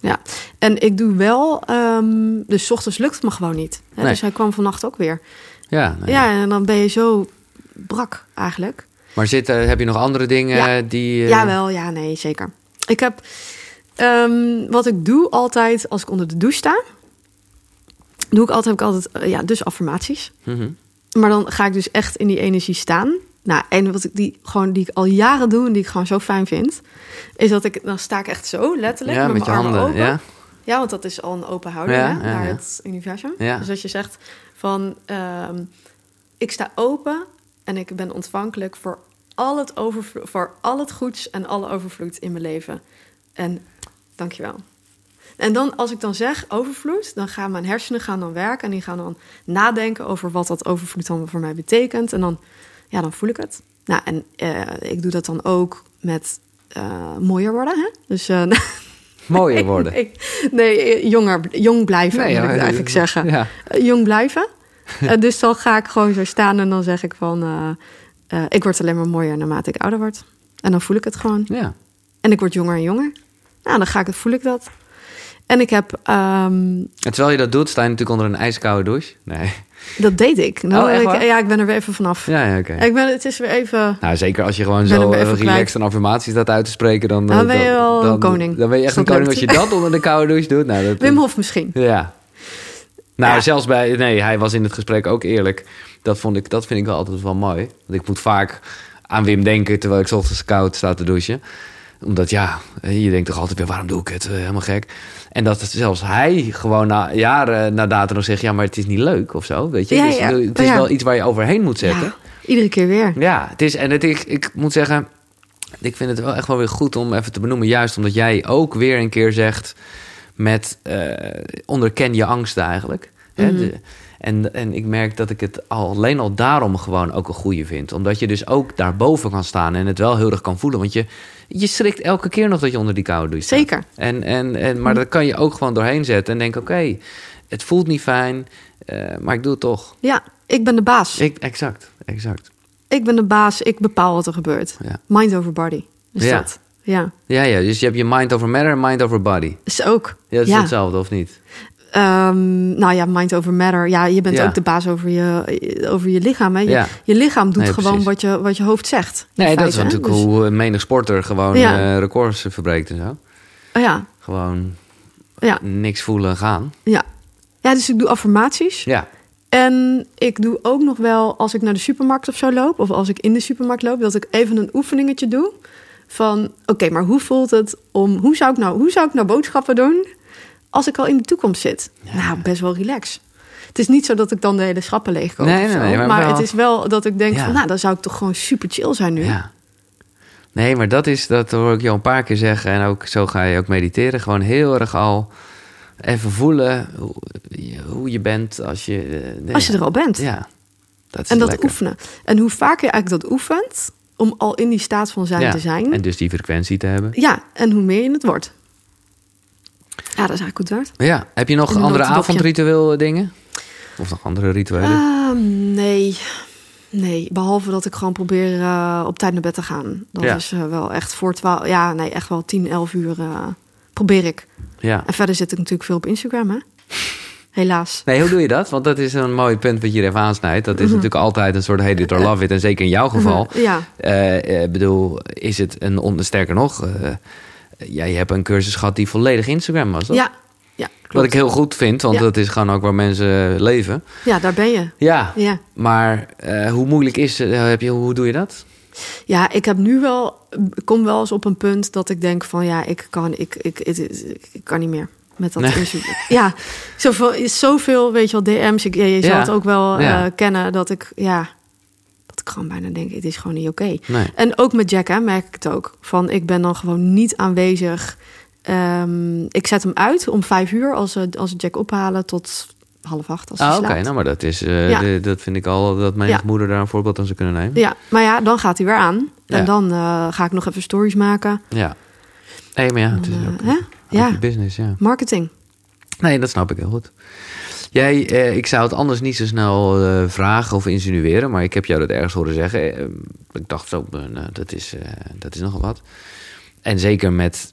Ja, en ik doe wel, ehm, dus 's ochtends lukt het me gewoon niet. Hè? Nee. Dus hij kwam vannacht ook weer. Ja. Ja, en dan ben je zo brak eigenlijk. Maar zit, heb je nog andere dingen Ja. die. eh, Jawel, ja, nee, zeker. Ik heb, ehm, wat ik doe altijd als ik onder de douche sta, doe ik altijd, heb ik altijd, eh, ja, dus affirmaties. mhm. Maar dan ga ik dus echt in die energie staan. Nou, en wat ik die gewoon die ik al jaren doe en die ik gewoon zo fijn vind, is dat ik dan sta ik echt zo letterlijk Ja, met, met je mijn armen handen. open. Ja. Ja, want dat is al een open houding Ja, hè, ja, naar ja. het universum. Ja. Dus als je zegt van ehm, ik sta open en ik ben ontvankelijk voor al het overvloed, voor al het goeds en alle overvloed in mijn leven. En dankjewel. En dan, als ik dan zeg overvloed, dan gaan mijn hersenen gaan dan werken en die gaan dan nadenken over wat dat overvloed dan voor mij betekent. En dan, ja, dan voel ik het. Nou, en eh, ik doe dat dan ook met eh, mooier worden. Hè? Dus eh, Mooier worden. Nee, nee, jonger, jong blijven, Nee, moet ik eigenlijk zeggen. Ja. Jong blijven. Eh, dus dan ga ik gewoon zo staan en dan zeg ik van... eh, eh, ik word alleen maar mooier naarmate ik ouder word. En dan voel ik het gewoon. ja. En ik word jonger en jonger. Nou, dan ga ik het, voel ik dat. En ik heb... ehm, En terwijl je dat doet, sta je natuurlijk onder een ijskoude douche. Nee. dat deed ik. Nou, Oh, ik- ja, ik ben er weer even vanaf. Ja, ja oké. Ik ben, het is weer even... Nou, zeker als je gewoon zo relaxed kwijt. en affirmaties staat uit te spreken, dan, Dan ben je wel een koning. Dan ben je echt een koning als je dat onder de koude douche doet. Nou, dat, Wim Hof misschien. Ja. Nou, Ja. zelfs bij... Nee, hij was in het gesprek ook eerlijk. Dat, vond ik, dat vind ik wel altijd wel mooi. Want ik moet vaak aan Wim denken... terwijl ik ochtends koud sta te douchen. Omdat ja, je denkt toch altijd weer... waarom doe ik het? Eh, Helemaal gek. En dat zelfs hij gewoon na jaren na datum nog zegt... ja, maar het is niet leuk of zo, weet je? Ja, Dus ja. het is wel iets waar je overheen moet zetten. Ja, iedere keer weer. Ja, het is, en het, ik, ik moet zeggen, ik vind het wel echt wel weer goed om even te benoemen. Juist omdat jij ook weer een keer zegt met eh, onderken je angsten eigenlijk. Hè, Mhm. de- en, en ik merk dat ik het al, alleen al daarom gewoon ook een goede vind. Omdat je dus ook daarboven kan staan en het wel heel erg kan voelen. Want je, je schrikt elke keer nog dat je onder die koude staat. Zeker. En, en, en, maar dat kan je ook gewoon doorheen zetten en denken, oké, het voelt niet fijn, eh, maar ik doe het toch. Ja, ik ben de baas. Ik, exact, exact. Ik ben de baas. Ik bepaal wat er gebeurt. Ja. Mind over body. Is Ja. dat? Ja. Ja, ja, dus je hebt je mind over matter en mind over body. Is ook. Ja, dat is Ja. hetzelfde, of niet? Ehm, nou ja, mind over matter. Ja, je bent Ja. ook de baas over je, over je lichaam. Hè? Je, Ja. je lichaam doet Nee, gewoon precies. wat je, wat je hoofd zegt. Nee, dat is natuurlijk Dus- hoe een menig sporter gewoon eh, records verbreekt en zo. oh ja, Gewoon ja, niks voelen en gaan. ja. ja, dus ik doe affirmaties. Ja, En ik doe ook nog wel, als ik naar de supermarkt of zo loop... of als ik in de supermarkt loop, dat ik even een oefeningetje doe... van, oké, maar hoe voelt het om... Hoe zou, ik nou, hoe zou ik nou boodschappen doen als ik al in de toekomst zit? Nou, best wel relax. Het is niet zo dat ik dan de hele schappen leeg koop Nee, nee, maar maar wel- het is wel dat ik denk Ja. van... nou, dan zou ik toch gewoon super chill zijn nu. ja. Nee, maar dat is, dat hoor ik jou een paar keer zeggen. En ook zo ga je ook mediteren. Gewoon heel erg al even voelen hoe, hoe je bent als je... eh, nee, Als je er al bent. Ja, dat is en dat lekker. oefenen. En hoe vaker je eigenlijk dat oefent... om al in die staat van zijn Ja, te zijn... En dus die frequentie te hebben. Ja, en hoe meer je het wordt. Ja, dat is eigenlijk goed waard. Ja, heb je nog andere avondritueel dingen? Of nog andere rituelen? Ehm, nee. Nee, behalve dat ik gewoon probeer eh, op tijd naar bed te gaan. Dat Ja. is eh, wel echt voor 12... Ja, nee, echt wel 10, 11 uur eh, probeer ik. ja. En verder zit ik natuurlijk veel op Instagram, hè? Helaas. Nee, hoe doe je dat? Want dat is een mooi punt wat je er even aansnijdt. Dat is Mhm. natuurlijk altijd een soort hate it or love it. En zeker in jouw geval. Ja, Eh, eh, bedoel, is het een... On, sterker nog, ja, je hebt een cursus gehad die volledig Instagram was, toch? ja, ja Wat ik heel goed vind, want Ja. dat is gewoon ook waar mensen leven. Ja, daar ben je. Ja, Ja. maar hoe moeilijk is het? Heb je, hoe doe je dat? Ja, ik heb nu wel, ik kom wel eens op een punt dat ik denk van ja, ik kan, ik, ik, ik, ik, ik kan niet meer met dat Nee. Ja, zoveel, is zoveel, weet je wel, DM's. Ik, ja, je zal Ja. het ook wel Ja. eh, kennen dat ik, ja, dat ik gewoon bijna denk, het is gewoon niet oké. Nee. En ook met Jack hè, merk ik het ook. Van ik ben dan gewoon niet aanwezig. Ehm, ik zet hem uit om vijf uur als, ze- als ze Jack ophalen tot half acht als hij Ah, oké. Nou, maar dat is... eh, Ja. de- dat vind ik al dat mijn Ja. moeder daar een voorbeeld aan zou kunnen nemen. Ja, maar ja, dan gaat hij weer aan. Ja. En dan eh, ga ik nog even stories maken. Ja. Nee, maar ja, het is eh, ook Ja. je business, ja. Marketing. Nee, dat snap ik heel goed. Jij, eh, ik zou het anders niet zo snel eh, vragen of insinueren, maar ik heb jou dat ergens horen zeggen. Eh, ik dacht zo, nou, dat, is, dat is nogal wat. En zeker met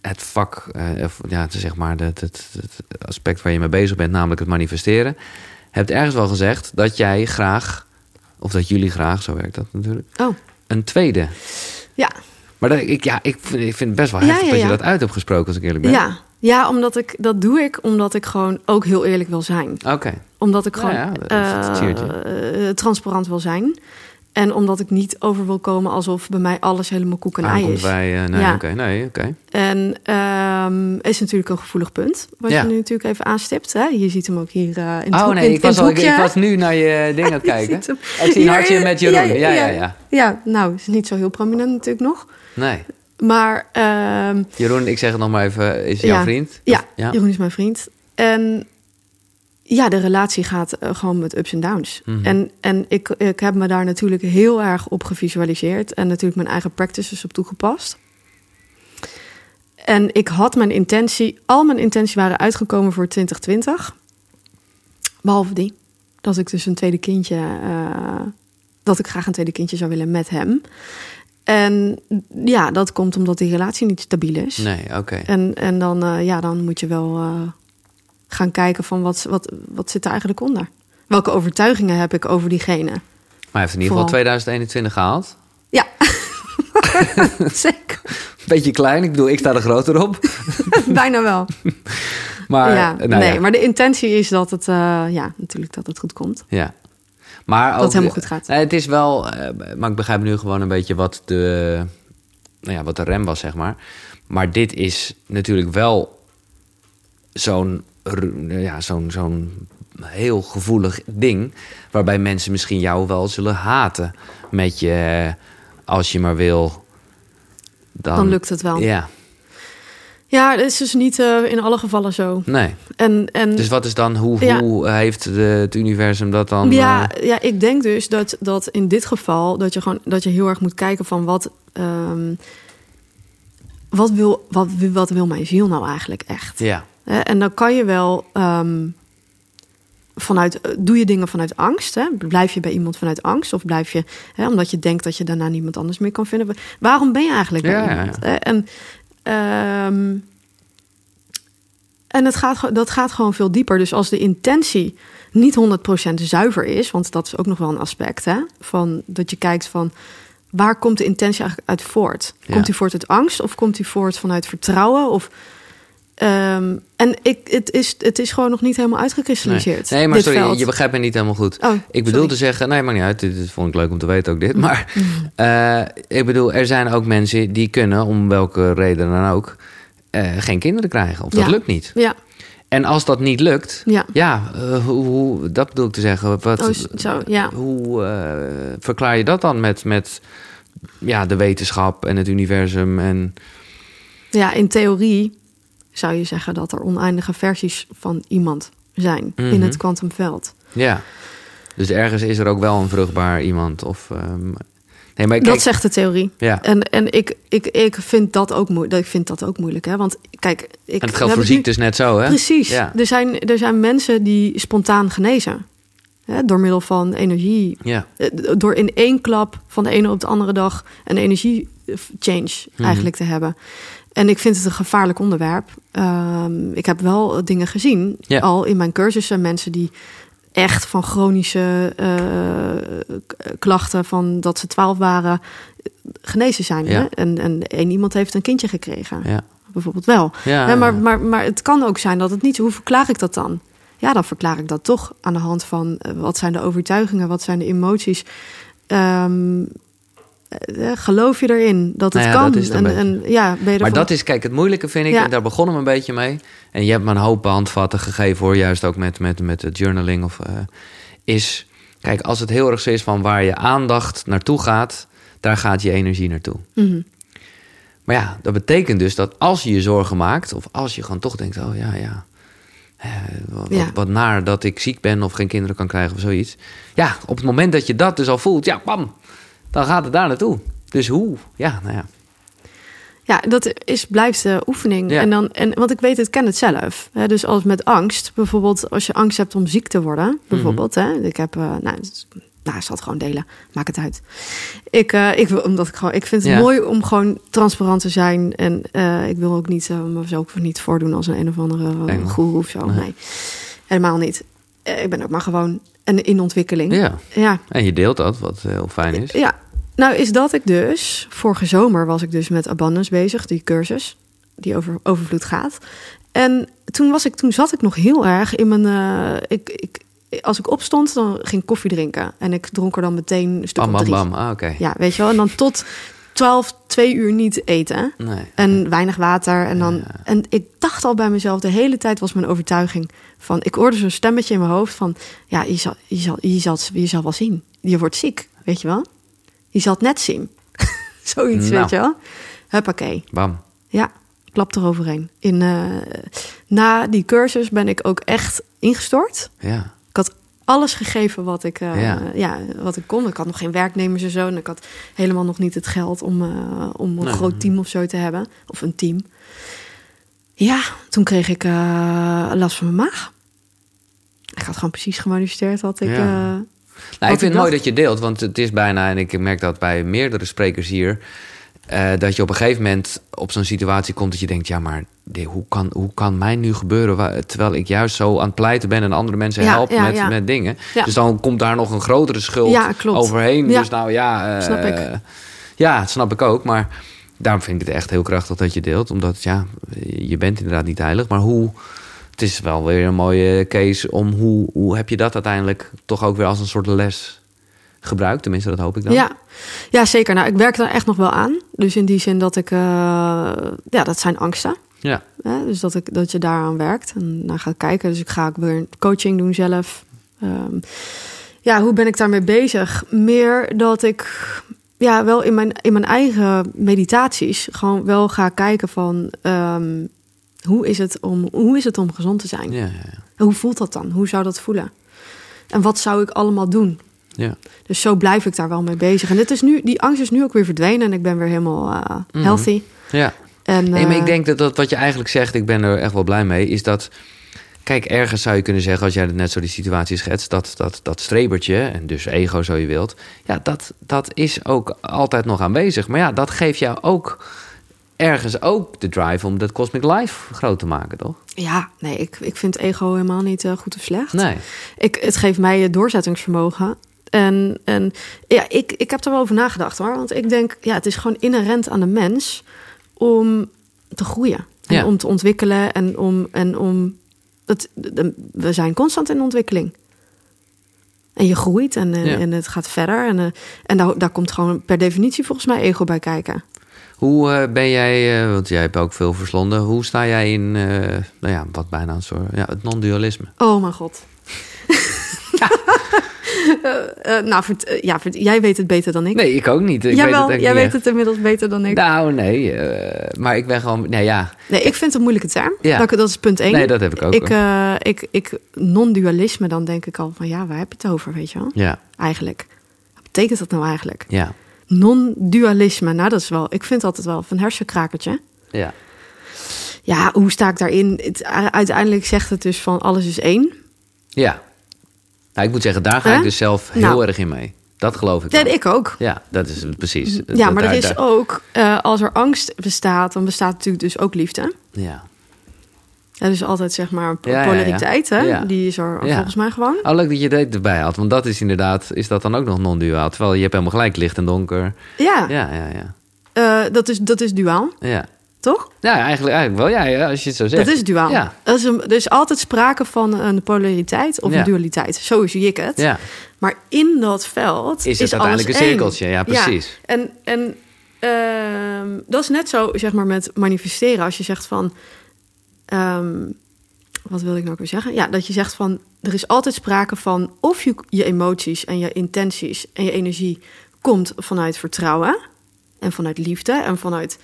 het vak, of, ja, zeg maar het, het, het aspect waar je mee bezig bent, namelijk het manifesteren. Hebt ergens wel gezegd dat jij graag, of dat jullie graag, zo werkt dat natuurlijk, Oh, een tweede. ja. Maar dat, ik, ja, ik, vind, ik vind het best wel Ja, heftig ja, dat je ja. dat uit hebt gesproken, als ik eerlijk ben. Ja. ja, omdat ik dat doe ik omdat ik gewoon ook heel eerlijk wil zijn. Oké. Omdat ik Ja, gewoon ja, eh, eh, transparant wil zijn. En omdat ik niet over wil komen alsof bij mij alles helemaal koek en ei is. bij, eh, nee, Ja. oké, nee, oké. En ehm is natuurlijk een gevoelig punt. Wat Ja. je nu natuurlijk even aanstipt. Hè? Je ziet hem ook hier in het Oh hoek- nee, in- ik was, al, ik, was nu naar je ding aan het kijken. Ik zie een hartje met Jeroen. Ja, ja, ja. Ja, nou, is niet zo heel prominent natuurlijk nog. Nee. Maar ehm, Jeroen, ik zeg het nog maar even, is jouw Ja. vriend? ja, ja. Jeroen is mijn vriend. En ja, de relatie gaat eh, gewoon met ups en downs. Mhm. En, en ik, ik heb me daar natuurlijk heel erg op gevisualiseerd. En natuurlijk mijn eigen practices op toegepast. En ik had mijn intentie, al mijn intenties waren uitgekomen voor 2020. Behalve die. Dat ik dus een tweede kindje, eh, dat ik graag een tweede kindje zou willen met hem. En ja, dat komt omdat die relatie niet stabiel is. Nee, oké. En, en dan, eh, ja, dan moet je wel eh, gaan kijken van wat, wat, wat zit er eigenlijk onder. Welke overtuigingen heb ik over diegene? Maar hij heeft in ieder geval Vooral. 2021 gehaald. Ja, zeker. Beetje klein, ik bedoel, ik sta er groter op. Bijna wel. Maar, ja, nou nee, ja. maar de intentie is dat het, eh, ja, natuurlijk dat het goed komt. ja. Maar Dat ook, het helemaal goed gaat. Het is wel, eh, maar ik begrijp nu gewoon een beetje wat de, nou ja, wat de rem was, zeg maar. Maar dit is natuurlijk wel zo'n, r- ja, zo'n, zo'n heel gevoelig ding. Waarbij mensen misschien jou wel zullen haten met je, als je maar wil. Dan, Dan lukt het wel. Ja, Ja, het is dus niet eh, in alle gevallen zo. nee. En, en Dus wat is dan, hoe, Ja. hoe heeft de, het universum dat dan? ja, eh, ja, ik denk dus dat, dat in dit geval dat je gewoon dat je heel erg moet kijken van wat, ehm, wat, wil, wat, wat wil mijn ziel nou eigenlijk echt? ja, En dan kan je wel ehm, vanuit, eh, doe je dingen vanuit angst? Hè? Blijf je bij iemand vanuit angst? Of blijf je, hè, omdat je denkt dat je daarna niemand anders meer kan vinden? Waarom ben je eigenlijk bij Ja, ja, iemand? En, ehm, en het gaat, dat gaat gewoon veel dieper. Dus als de intentie niet 100% zuiver is, want dat is ook nog wel een aspect, hè? Van dat je kijkt van waar komt de intentie eigenlijk uit voort? Ja. Komt die voort uit angst of komt die voort vanuit vertrouwen? Of, ehm, en ik, het, is, het is gewoon nog niet helemaal uitgekristalliseerd. nee, maar sorry, veld. je begrijpt me niet helemaal goed. Oh, Ik bedoel sorry. te zeggen, nee, maar niet uit. Dit, vond ik leuk om te weten ook dit. Mm. Maar eh, ik bedoel, er zijn ook mensen die kunnen, om welke reden dan ook, eh, geen kinderen krijgen. Of dat Ja. lukt niet. Ja, En als dat niet lukt, ja. ja, eh, hoe, hoe- dat bedoel ik te zeggen. Wat, Oh, zo, ja. Hoe verklaar je dat dan met, met ja, de wetenschap en het universum? En, ja, in theorie zou je zeggen dat er oneindige versies van iemand zijn in Mhm. het kwantumveld. ja. Dus ergens is er ook wel een vruchtbaar iemand. Of, ehm, nee, maar Dat zegt de theorie. ja. En, en ik, ik, ik, vind dat ook moe- ik vind dat ook moeilijk. Hè? Want kijk, ik, En het geldt voor ziektes net zo, hè? Precies. Ja. Er, zijn, er zijn mensen die spontaan genezen. Hè? Door middel van energie. Ja. Eh, Door in één klap van de ene op de andere dag een energie-change Mhm. eigenlijk te hebben. En ik vind het een gevaarlijk onderwerp. Ehm, ik heb wel dingen gezien, al in mijn cursussen, mensen die echt van chronische eh, klachten, van dat ze twaalf waren, genezen zijn. Ja. Hè? En, en één iemand heeft een kindje gekregen, Ja. bijvoorbeeld wel. Ja, maar, maar, maar het kan ook zijn dat het niet. Hoe verklaar ik dat dan? Ja, dan verklaar ik dat toch aan de hand van eh, wat zijn de overtuigingen, wat zijn de emoties. Ehm, eh, geloof je erin dat het Nou ja, kan? dat is het een en, en ja, ben je Maar dat is, kijk, het moeilijke vind ik, Ja. en daar begonnen we een beetje mee. En je hebt me een hoop handvatten gegeven hoor, juist ook met, met, met het journaling. Of, eh, is Kijk, als het heel erg zo is van waar je aandacht naartoe gaat, daar gaat je energie naartoe. Mhm. Maar ja, dat betekent dus dat als je je zorgen maakt, of als je gewoon toch denkt: oh ja, ja. eh, wat, Ja. wat naar dat ik ziek ben of geen kinderen kan krijgen of zoiets. Ja, op het moment dat je dat dus al voelt, ja, bam, dan gaat het daar naartoe. Dus hoe? Ja, nou ja. Ja, dat is, blijft de oefening. Ja. En dan, en, want ik weet, het ken het zelf. Hè, dus als met angst, bijvoorbeeld als je angst hebt om ziek te worden, bijvoorbeeld. hè, ik heb, eh, nou, nou, ik zal het gewoon delen. Maak het uit. Ik, eh, ik, wil, omdat ik, gewoon, ik vind het Ja. mooi om gewoon transparant te zijn. En eh, ik wil ook niet uh, mezelf niet voordoen als een een of andere uh, goeroe of zo. Nee. Nee. helemaal niet. Ik ben ook maar gewoon en in ontwikkeling. ja. ja, En je deelt dat, wat heel fijn is. ja, nou is dat ik dus... Vorige zomer was ik dus met Abundance bezig, die cursus die over overvloed gaat. En toen, was ik, toen zat ik nog heel erg in mijn... eh, ik, ik, als ik opstond, dan ging ik koffie drinken. En ik dronk er dan meteen een stuk Bam, bam, drie. bam. Ah, oké. Ja, weet je wel. En dan tot 12, twee uur niet eten. Nee. En weinig water. En, dan, en ik dacht al bij mezelf, de hele tijd was mijn overtuiging van... Ik hoorde zo'n stemmetje in mijn hoofd van... Ja, je zal, je, zal, je, zal, je zal wel zien. Je wordt ziek, weet je wel. Je zal het net zien. Zoiets, Nou. weet je wel. Huppakee. Bam. Ja, klap eroverheen. In, eh, na die cursus ben ik ook echt ingestort. Ja. Alles gegeven wat ik, eh, Ja. ja. wat ik kon. Ik had nog geen werknemers en zo. En ik had helemaal nog niet het geld om, eh, om een Nee. groot team of zo te hebben. Of een team. Ja, toen kreeg ik eh, last van mijn maag. Ik had gewoon precies gemanifesteerd wat ik... Ja. Nou, ik vind het mooi dat je deelt, want het is bijna, en ik merk dat bij meerdere sprekers hier, eh, dat je op een gegeven moment op zo'n situatie komt dat je denkt, ja, maar dit, hoe, kan, hoe kan mij nu gebeuren, terwijl ik juist zo aan het pleiten ben en andere mensen Ja, help ja, met, ja. met dingen. Dus dan komt daar nog een grotere schuld overheen. Dus nou ja, eh, Snap ik. ja, dat snap ik ook, maar daarom vind ik het echt heel krachtig dat je deelt, omdat ja, je bent inderdaad niet heilig, maar hoe het is wel weer een mooie case om hoe, hoe heb je dat uiteindelijk toch ook weer als een soort les gebruikt. Tenminste, dat hoop ik dan. Ja. ja, zeker. Nou, ik werk daar echt nog wel aan. Dus in die zin dat ik... eh, ja, dat zijn angsten. Ja. Dus dat, ik, dat je daaraan werkt en naar gaat kijken. Dus ik ga ook weer coaching doen zelf. Ehm, ja, hoe ben ik daarmee bezig? Meer dat ik ja, wel in mijn, in mijn eigen meditaties gewoon wel ga kijken van... ehm, hoe, is het om, hoe is het om gezond te zijn? Ja, ja, Hoe voelt dat dan? Hoe zou dat voelen? En wat zou ik allemaal doen? Ja. Dus zo blijf ik daar wel mee bezig. En dit is nu, die angst is nu ook weer verdwenen en ik ben weer helemaal eh, Mhm. healthy. ja. En, Nee, maar eh, ik denk dat, dat wat je eigenlijk zegt, ik ben er echt wel blij mee, is dat. Kijk, ergens zou je kunnen zeggen, als jij net zo die situatie schetst, dat, dat, dat strebertje, en dus ego zo je wilt, ja, dat, dat is ook altijd nog aanwezig. Maar ja, dat geeft jou ook ergens ook de drive om dat Cosmic Life groot te maken, toch? Ja, nee, ik, ik vind ego helemaal niet eh, goed of slecht. Nee. Ik, het geeft mij het doorzettingsvermogen. En, en ja, ik, ik heb er wel over nagedacht hoor. Want ik denk, ja, het is gewoon inherent aan de mens om te groeien. En Ja. om te ontwikkelen en om. En om het, we zijn constant in ontwikkeling. En je groeit en, Ja. en het gaat verder. En, eh, en daar, daar komt gewoon per definitie volgens mij ego bij kijken. Hoe eh, ben jij, eh, want jij hebt ook veel verslonden, hoe sta jij in, nou ja, wat bijna een soort, ja, het non-dualisme? Oh mijn god. Eh, nou, vert- eh, ja, vert- jij weet het beter dan ik. Nee, ik ook niet. Ik Jawel, weet het jij niet weet het inmiddels beter dan ik. Nou, nee, eh, maar ik ben gewoon, nee ja, Nee, ik vind het een moeilijke term. Ja. Dat, dat is punt één. nee, dat heb ik ook. ik, eh, ik, ik, non-dualisme, dan denk ik al van ja, waar heb je het over, weet je wel? ja, Eigenlijk. Wat betekent dat nou eigenlijk? ja, Non-dualisme, nou dat is wel, ik vind altijd wel een hersenkrakertje. ja. Ja, hoe sta ik daarin? Het, uiteindelijk zegt het dus van alles is één. Ja. Nou, ik moet zeggen, daar ga ik dus zelf heel Nou. erg in mee. Dat geloof ik wel. ik ook. Ja, dat is precies. Ja, Dat- maar er is ook, eh, als er angst bestaat, dan bestaat natuurlijk dus ook liefde. Ja. Dat is altijd zeg maar Ja, ja, ja. polariteit, hè? Die is er volgens mij gewoon. Oh, leuk dat je dit erbij had. Want dat is inderdaad, is dat dan ook nog non-duaal? Terwijl je hebt helemaal gelijk, licht en donker. Ja, Ja, ja, ja. eh, dat, is, dat is duaal, Ja, toch? ja eigenlijk, eigenlijk wel. Ja, ja, als je het zo zegt. Dat is duaal. Ja. Dat is een, er is altijd sprake van een polariteit of Ja. een dualiteit. Zo zie ik het. Ja, Maar in dat veld is is, het uiteindelijk een cirkeltje. Ja, precies. En, en ehm, dat is net zo, zeg maar, met manifesteren. Als je zegt van... ehm, wat wil ik nou weer zeggen? Ja, dat je zegt van er is altijd sprake van of je, je emoties en je intenties en je energie komt vanuit vertrouwen en vanuit liefde en vanuit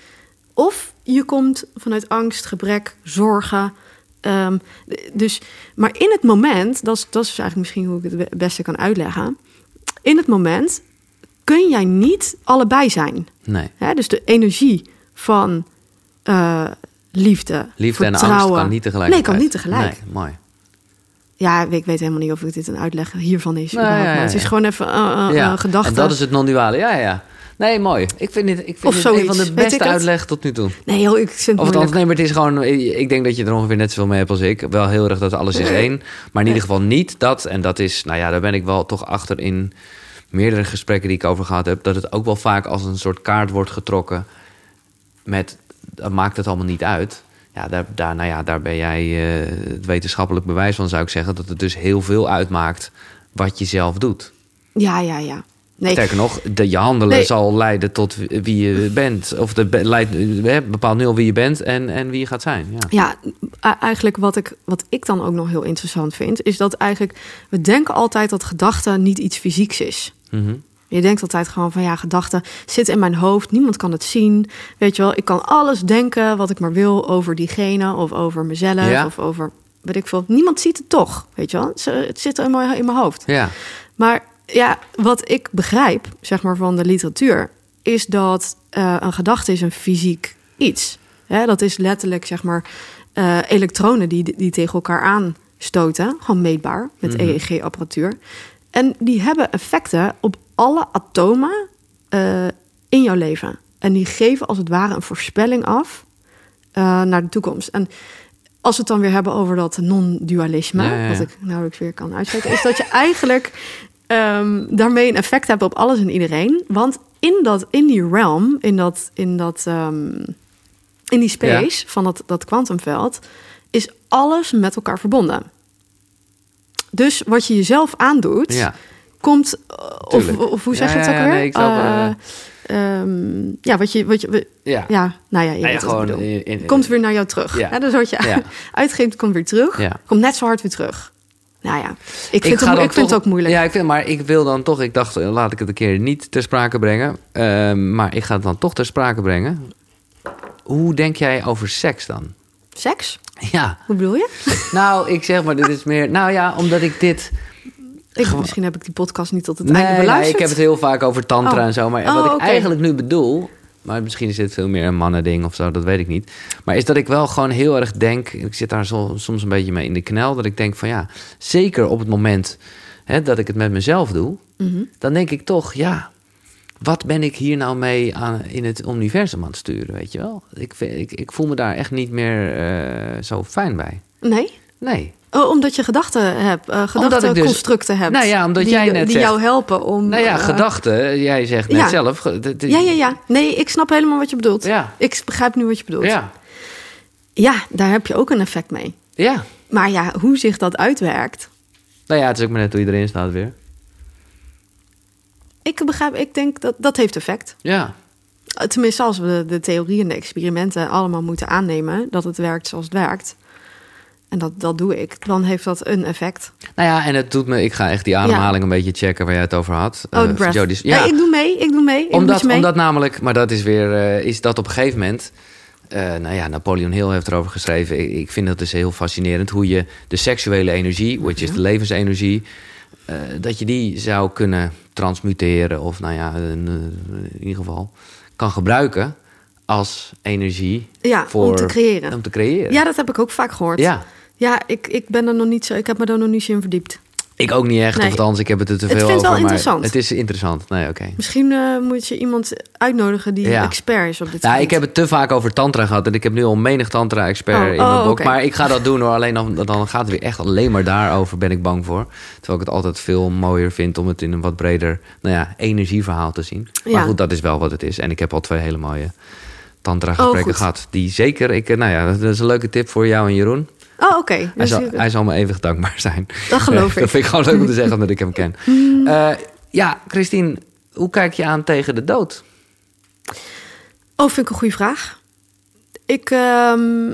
of je komt vanuit angst, gebrek, zorgen. Ehm, dus, maar in het moment, dat is, dat is eigenlijk misschien hoe ik het beste kan uitleggen. In het moment kun jij niet allebei zijn. Nee. Hè? Dus de energie van eh, liefde, Liefde en vertrouwen. angst kan niet tegelijk. Nee, kan niet tegelijk. Nee, mooi. Ja, ik weet helemaal niet of ik dit een uitleg hiervan is. Nee, überhaupt, ja, maar het is gewoon even een ja. gedachte. En dat is het non-duale. Ja, ja. Nee, mooi. Ik vind dit, ik vind dit een van de beste het? uitleg tot nu toe. Nee, joh, ik vind het Of althans, moeilijk. nee, maar het is gewoon... Ik denk dat je er ongeveer net zoveel mee hebt als ik. Wel heel erg dat alles is één. Maar in ieder geval niet dat. En dat is... Nou ja, daar ben ik wel toch achter in meerdere gesprekken die ik over gehad heb. Dat het ook wel vaak als een soort kaart wordt getrokken. Met... Dat maakt het allemaal niet uit. Ja, daar, daar, nou ja, daar ben jij eh, het wetenschappelijk bewijs van, zou ik zeggen. Dat het dus heel veel uitmaakt wat je zelf doet. Ja, ja, ja. Nee, Sterker nog, de, je handelen Nee. zal leiden tot wie je bent. Of de, leidt, hè, bepaalt nul wie je bent en, en wie je gaat zijn. Ja. Ja, eigenlijk wat ik, wat ik dan ook nog heel interessant vind, is dat eigenlijk we denken altijd dat gedachten niet iets fysieks is. Mhm. Je denkt altijd gewoon van ja, gedachten zitten in mijn hoofd, niemand kan het zien. Weet je wel, ik kan alles denken wat ik maar wil over diegene of over mezelf Ja. of over weet ik veel. Niemand ziet het toch, weet je wel. Het, het zit mijn, in mijn hoofd. ja. Maar ja, wat ik begrijp, zeg maar, van de literatuur, is dat eh, een gedachte is een fysiek iets. Hè, dat is letterlijk, zeg maar, eh, elektronen die, die tegen elkaar aanstoten. Gewoon meetbaar met Mhm. EEG-apparatuur. En die hebben effecten op alle atomen eh, in jouw leven. En die geven als het ware een voorspelling af naar de toekomst. En als we het dan weer hebben over dat non-dualisme, Ja, ja, ja. wat ik nauwelijks weer kan uitspreken, is dat je eigenlijk ehm, daarmee een effect hebt op alles en iedereen. Want in, dat, in die realm, in, dat, in, dat, ehm, in die space van dat, dat kwantumveld, is alles met elkaar verbonden. Dus wat je jezelf aandoet, ja. komt. uh, Of, of hoe zeg je Ja, het ook ja, weer? nee, Eh, eh, ehm, ja, wat je. Wat je Ja. ja, nou ja, je Nou wat ik gewoon bedoel. in- in- komt weer naar jou terug. Ja. Dus wat je uitgeeft, komt weer terug. Komt net zo hard weer terug. Nou ja, ik vind, ga het, ik vind toch- het ook moeilijk. Ja, ik vind, maar ik wil dan toch... Ik dacht, eh, laat ik het een keer niet ter sprake brengen. Ehm, maar ik ga het dan toch ter sprake brengen. Hoe denk jij over seks dan? Seks? Ja, Hoe bedoel je? nou, ik zeg maar, dit is meer... Nou ja, omdat ik dit... Ik, misschien heb ik die podcast niet tot het Nee, einde nee, beluisterd. ik heb het heel vaak over tantra Oh. en zo. Maar Oh, wat ik oké. eigenlijk nu bedoel... Maar misschien is dit veel meer een mannending of zo, dat weet ik niet. Maar is dat ik wel gewoon heel erg denk... Ik zit daar soms een beetje mee in de knel. Dat ik denk van ja, zeker op het moment hè, dat ik het met mezelf doe... Mhm. dan denk ik toch, ja... Wat ben ik hier nou mee aan, in het universum aan het sturen, weet je wel? Ik, ik voel me daar echt niet meer eh, zo fijn bij. Nee? Nee. Oh, omdat je gedachten hebt, uh, gedachtenconstructen hebt. Nou ja, omdat die, jij net Die zegt- jou helpen om... Nou ja, eh, gedachten, jij zegt net ja. zelf... Ja, ja, ja. Nee, ik snap helemaal wat je bedoelt. Ja. Ik begrijp nu wat je bedoelt. Ja, Ja, daar heb je ook een effect mee. ja. Maar ja, hoe zich dat uitwerkt... Nou ja, het is ook maar net hoe je erin staat weer. Ik begrijp, ik denk dat dat heeft effect. Ja, Tenminste, als we de, de theorieën en de experimenten allemaal moeten aannemen... dat het werkt zoals het werkt... en dat, dat doe ik, dan heeft dat een effect. nou ja, en het doet me... Ik ga echt die ademhaling een beetje checken waar jij het over had. Oh, Eh. Jodie's- ja. ja, ik doe mee, ik doe mee. Ik omdat, je mee. omdat namelijk... Maar dat is weer... eh, is dat op een gegeven moment... eh, nou ja, Napoleon Hill heeft erover geschreven. Ik, ik vind dat dus heel fascinerend. Hoe je de seksuele energie, which is de levensenergie... dat je die zou kunnen transmuteren. Of nou ja, in, in ieder geval... kan gebruiken als energie Ja, voor, om te creëren. Om te creëren. Ja, dat heb ik ook vaak gehoord. ja. Ja, ik, ik ben er nog niet zo. Ik heb me daar nog niet zo in verdiept. Ik ook niet echt, Nee. of althans, ik heb het er te veel vind het over. wel maar interessant. Het is interessant. Nee, oké. Misschien eh, moet je iemand uitnodigen die Ja. expert is op dit Nou, gebied. ik heb het te vaak over tantra gehad en ik heb nu al menig tantra-expert Oh, in mijn oh, boek. oké. Maar ik ga dat doen hoor. Alleen dan, dan gaat het weer echt alleen maar daarover, ben ik bang voor. Terwijl ik het altijd veel mooier vind om het in een wat breder nou ja, energieverhaal te zien. Maar Ja. goed, dat is wel wat het is. En ik heb al twee hele mooie tantra-gesprekken Oh, gehad. Die zeker, ik, eh, nou ja, dat is een leuke tip voor jou en Jeroen. Oh, oké. Hij Dus zal, hij zal me evenig dankbaar zijn. Dat geloof dat ik. vind ik gewoon leuk om te zeggen omdat ik hem ken. Eh, ja, Christine, hoe kijk je aan tegen de dood? Oh, vind ik een goede vraag. Ik, ehm,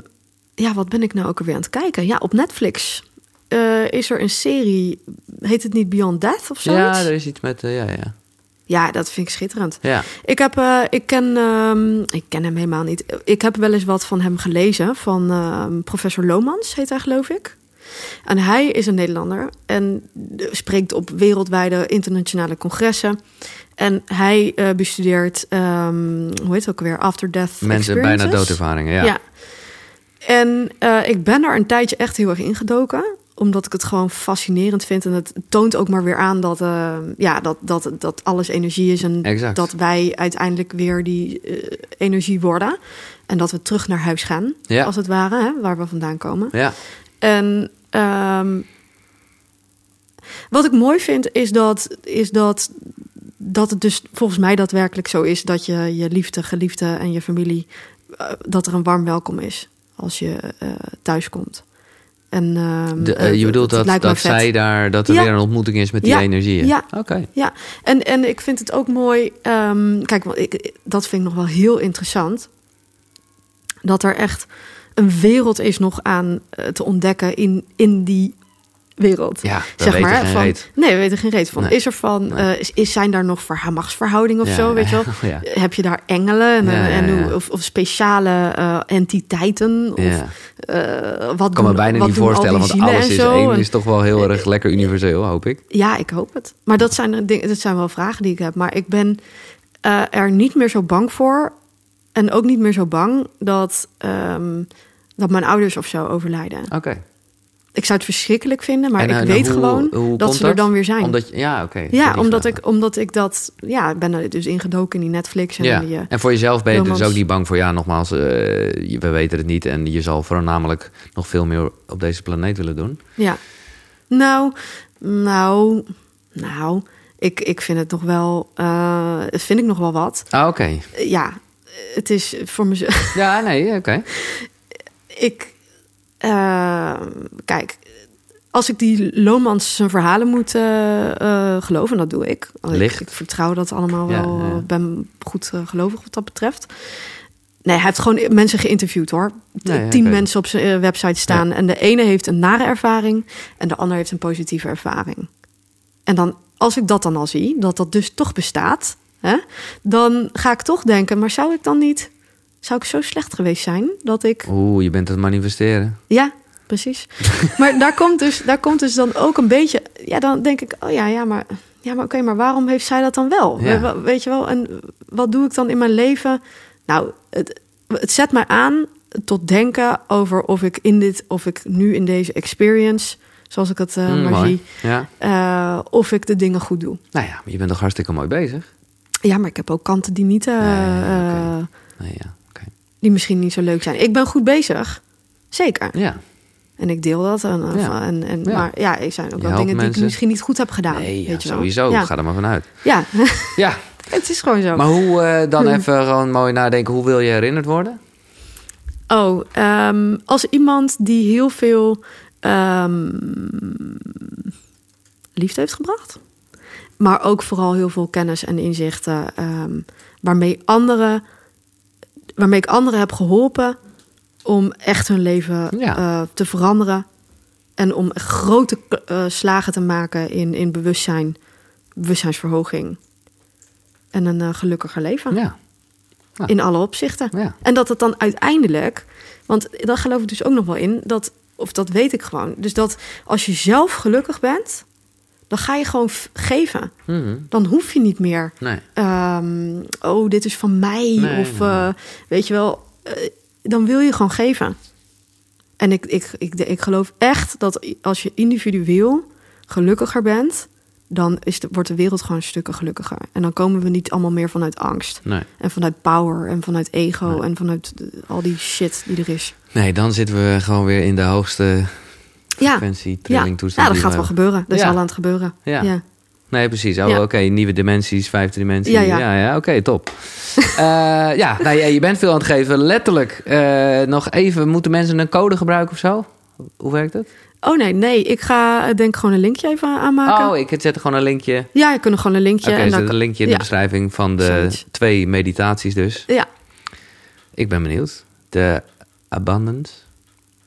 ja, wat ben ik nou ook alweer aan het kijken? Ja, op Netflix eh, is er een serie, heet het niet Beyond Death of zoiets? Ja, er is iets met... ja, ja. Ja, dat vind ik schitterend. Ja. Ik heb, eh, ik ken, ehm, ik ken hem helemaal niet. Ik heb wel eens wat van hem gelezen van ehm, professor Lomans, heet hij geloof ik. En hij is een Nederlander en spreekt op wereldwijde internationale congressen. En hij eh, bestudeert, ehm, hoe heet het ook weer, after death Mensen bijna doodervaringen, ja. Ja. En eh, ik ben daar een tijdje echt heel erg ingedoken. Omdat ik het gewoon fascinerend vind. En het toont ook maar weer aan dat, eh, ja, dat, dat, dat alles energie is. En Exact. dat wij uiteindelijk weer die eh, energie worden. En dat we terug naar huis gaan, Ja. als het ware, hè, waar we vandaan komen. Ja. En ehm, wat ik mooi vind is dat, is dat, dat het dus volgens mij daadwerkelijk zo is dat je je liefde, geliefde en je familie, eh, dat er een warm welkom is als je thuis komt. En, ehm, De, eh, eh, je bedoelt dat, dat zij daar... Dat er Ja. weer een ontmoeting is met die Ja. energieën? Ja. Oké. Ja, en, en ik vind het ook mooi. ehm, kijk, want ik, dat vind ik nog wel heel interessant. Dat er echt een wereld is nog aan eh, te ontdekken in, in die wereld. Ja, we zeg maar. van, reet. Nee, we weten geen reet van. Nee. Is er van, Nee. eh, is, is, zijn daar nog machtsverhoudingen of Ja, zo? Weet je wel? ja. Heb je daar engelen en, hoe- ja. Of, of speciale eh, entiteiten? Of, eh, wat Ik kan me bijna niet voorstellen, want alles is één. En- is toch wel heel erg lekker universeel, hoop ik. ja, ik hoop het. Maar dat zijn, dingen, dat zijn wel vragen die ik heb. Maar ik ben eh, er niet meer zo bang voor. En ook niet meer zo bang dat, ehm, dat mijn ouders of zo overlijden. Oké. Ik zou het verschrikkelijk vinden, maar En, ik eh, weet hoe- gewoon hoe dat ze er dan weer zijn. Omdat, ja, oké. ja, omdat ik, omdat ik dat... Ja, ik ben er dus ingedoken in die Netflix. En Ja. die, eh, En voor jezelf ben je dus ook niet bang voor... Ja, nogmaals, eh, we weten het niet. En je zal voornamelijk nog veel meer op deze planeet willen doen. Ja. Nou, nou, nou. Ik, ik vind het nog wel... vind ik nog wel wat. Ah, oké. Ja, het is voor mezelf... Ja, nee, oké. ik... eh, kijk, als ik die Lomans zijn verhalen moet eh, eh, geloven, en dat doe ik. Ik, vertrouw dat allemaal Ja, wel. ja. Ik ben goed eh, gelovig wat dat betreft. Nee, hij heeft gewoon mensen geïnterviewd hoor. Ja, Tien mensen op zijn eh, website staan. En de ene heeft een nare ervaring en de ander heeft een positieve ervaring. En dan, als ik dat dan al zie, dat dat dus toch bestaat, hè, dan ga ik toch denken, maar zou ik dan niet, zou ik zo slecht geweest zijn dat ik Oeh, je bent het manifesteren. ja, precies. maar daar komt, dus, daar komt dus dan ook een beetje... Ja, dan denk ik, oh ja, ja, maar, ja, maar oké, maar waarom heeft zij dat dan wel? Ja. Weet je wel, en wat doe ik dan in mijn leven? Nou, het, het zet mij aan tot denken over of ik in dit... of ik nu in deze experience, zoals ik het eh, Mm, maar zie... Ja. eh, of ik de dingen goed doe. Nou ja, maar je bent toch hartstikke mooi bezig? Ja, maar ik heb ook kanten die niet... Nee, Nee, ja. Die misschien niet zo leuk zijn. Ik ben goed bezig. Zeker. Ja. En ik deel dat. En, Ja. en, en, Ja. Maar ja, er zijn ook wel dingen die ik misschien niet goed heb gedaan. Nee, ja, weet je sowieso. Ga er maar vanuit. ja. Ja, het is gewoon zo. maar hoe eh, dan Hmm. even gewoon mooi nadenken. Hoe wil je herinnerd worden? Oh, ehm, als iemand die heel veel ehm, liefde heeft gebracht. Maar ook vooral heel veel kennis en inzichten. ehm, waarmee, anderen, waarmee ik anderen heb geholpen om echt hun leven Ja. eh, te veranderen. En om grote eh, slagen te maken in, in bewustzijn, bewustzijnsverhoging. En een eh, gelukkiger leven. Ja, Ja. In alle opzichten. ja. En dat het dan uiteindelijk, want daar geloof ik dus ook nog wel in, dat, of dat weet ik gewoon. Dus dat als je zelf gelukkig bent, dan ga je gewoon geven. Mhm. Dan hoef je niet meer, Nee. ehm, oh, dit is van mij. Nee, of nee, eh, weet je wel, eh, dan wil je gewoon geven. En ik, ik, ik, ik geloof echt dat als je individueel gelukkiger bent, dan is de, wordt de wereld gewoon stukken gelukkiger. En dan komen we niet allemaal meer vanuit angst. Nee. En vanuit power en vanuit ego Nee. en vanuit de- al die shit die er is. nee, dan zitten we gewoon weer in de hoogste Ja, frequentie, ja. trilling ja toestand. dat gaat we wel gebeuren. Dat is al aan het gebeuren. Ja. Ja. Nee, precies. Oh, Ja. oké. Nieuwe dimensies, vijfde dimensie. Ja, Ja, ja. ja. oké, top. Eh, ja, nou, je bent veel aan het geven. Letterlijk. eh, nog even, moeten mensen een code gebruiken of zo? Hoe werkt het? Oh nee, nee. Ik ga eh, denk gewoon een linkje even aanmaken. Oh, ik zet gewoon een linkje. Ja, je kunt gewoon een linkje. Oké, en zet dan, een linkje in ja. de beschrijving van de Zoiets. twee meditaties dus. Ja, Ik ben benieuwd. De Abundance.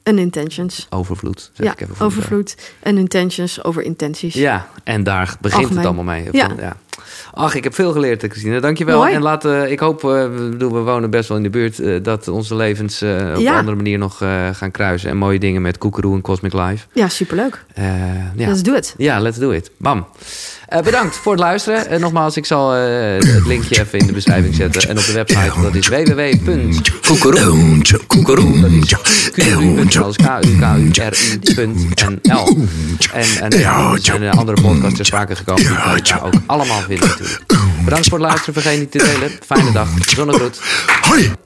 En intentions. Overvloed, zeg ja, ik even overvloed en intentions over intenties. Ja, en daar begint Algemeen. het allemaal mee. Ja. ja. Ach, ik heb veel geleerd, Christine. Dankjewel. Mooi. En laten, ik hoop, eh, we, bedoel, we wonen best wel in de buurt, eh, dat onze levens eh, op Ja. een andere manier nog eh, gaan kruisen. En mooie dingen met Koekeroe en Cosmic Life. Ja, superleuk. Eh, ja. Let's do it. Ja, let's do it. Bam. Eh, bedankt voor het luisteren. En nogmaals, ik zal eh, het linkje even in de beschrijving zetten. En op de website, dat is www. Koekeroe, koekeroe, Zoals k-u-k-u-r-i.nl. En, en er eh, andere podcasts ter sprake gekomen. Die kan je daar ook allemaal Bedankt voor het luisteren. Vergeet niet te delen. Fijne dag. Zonnegroet. Hoi!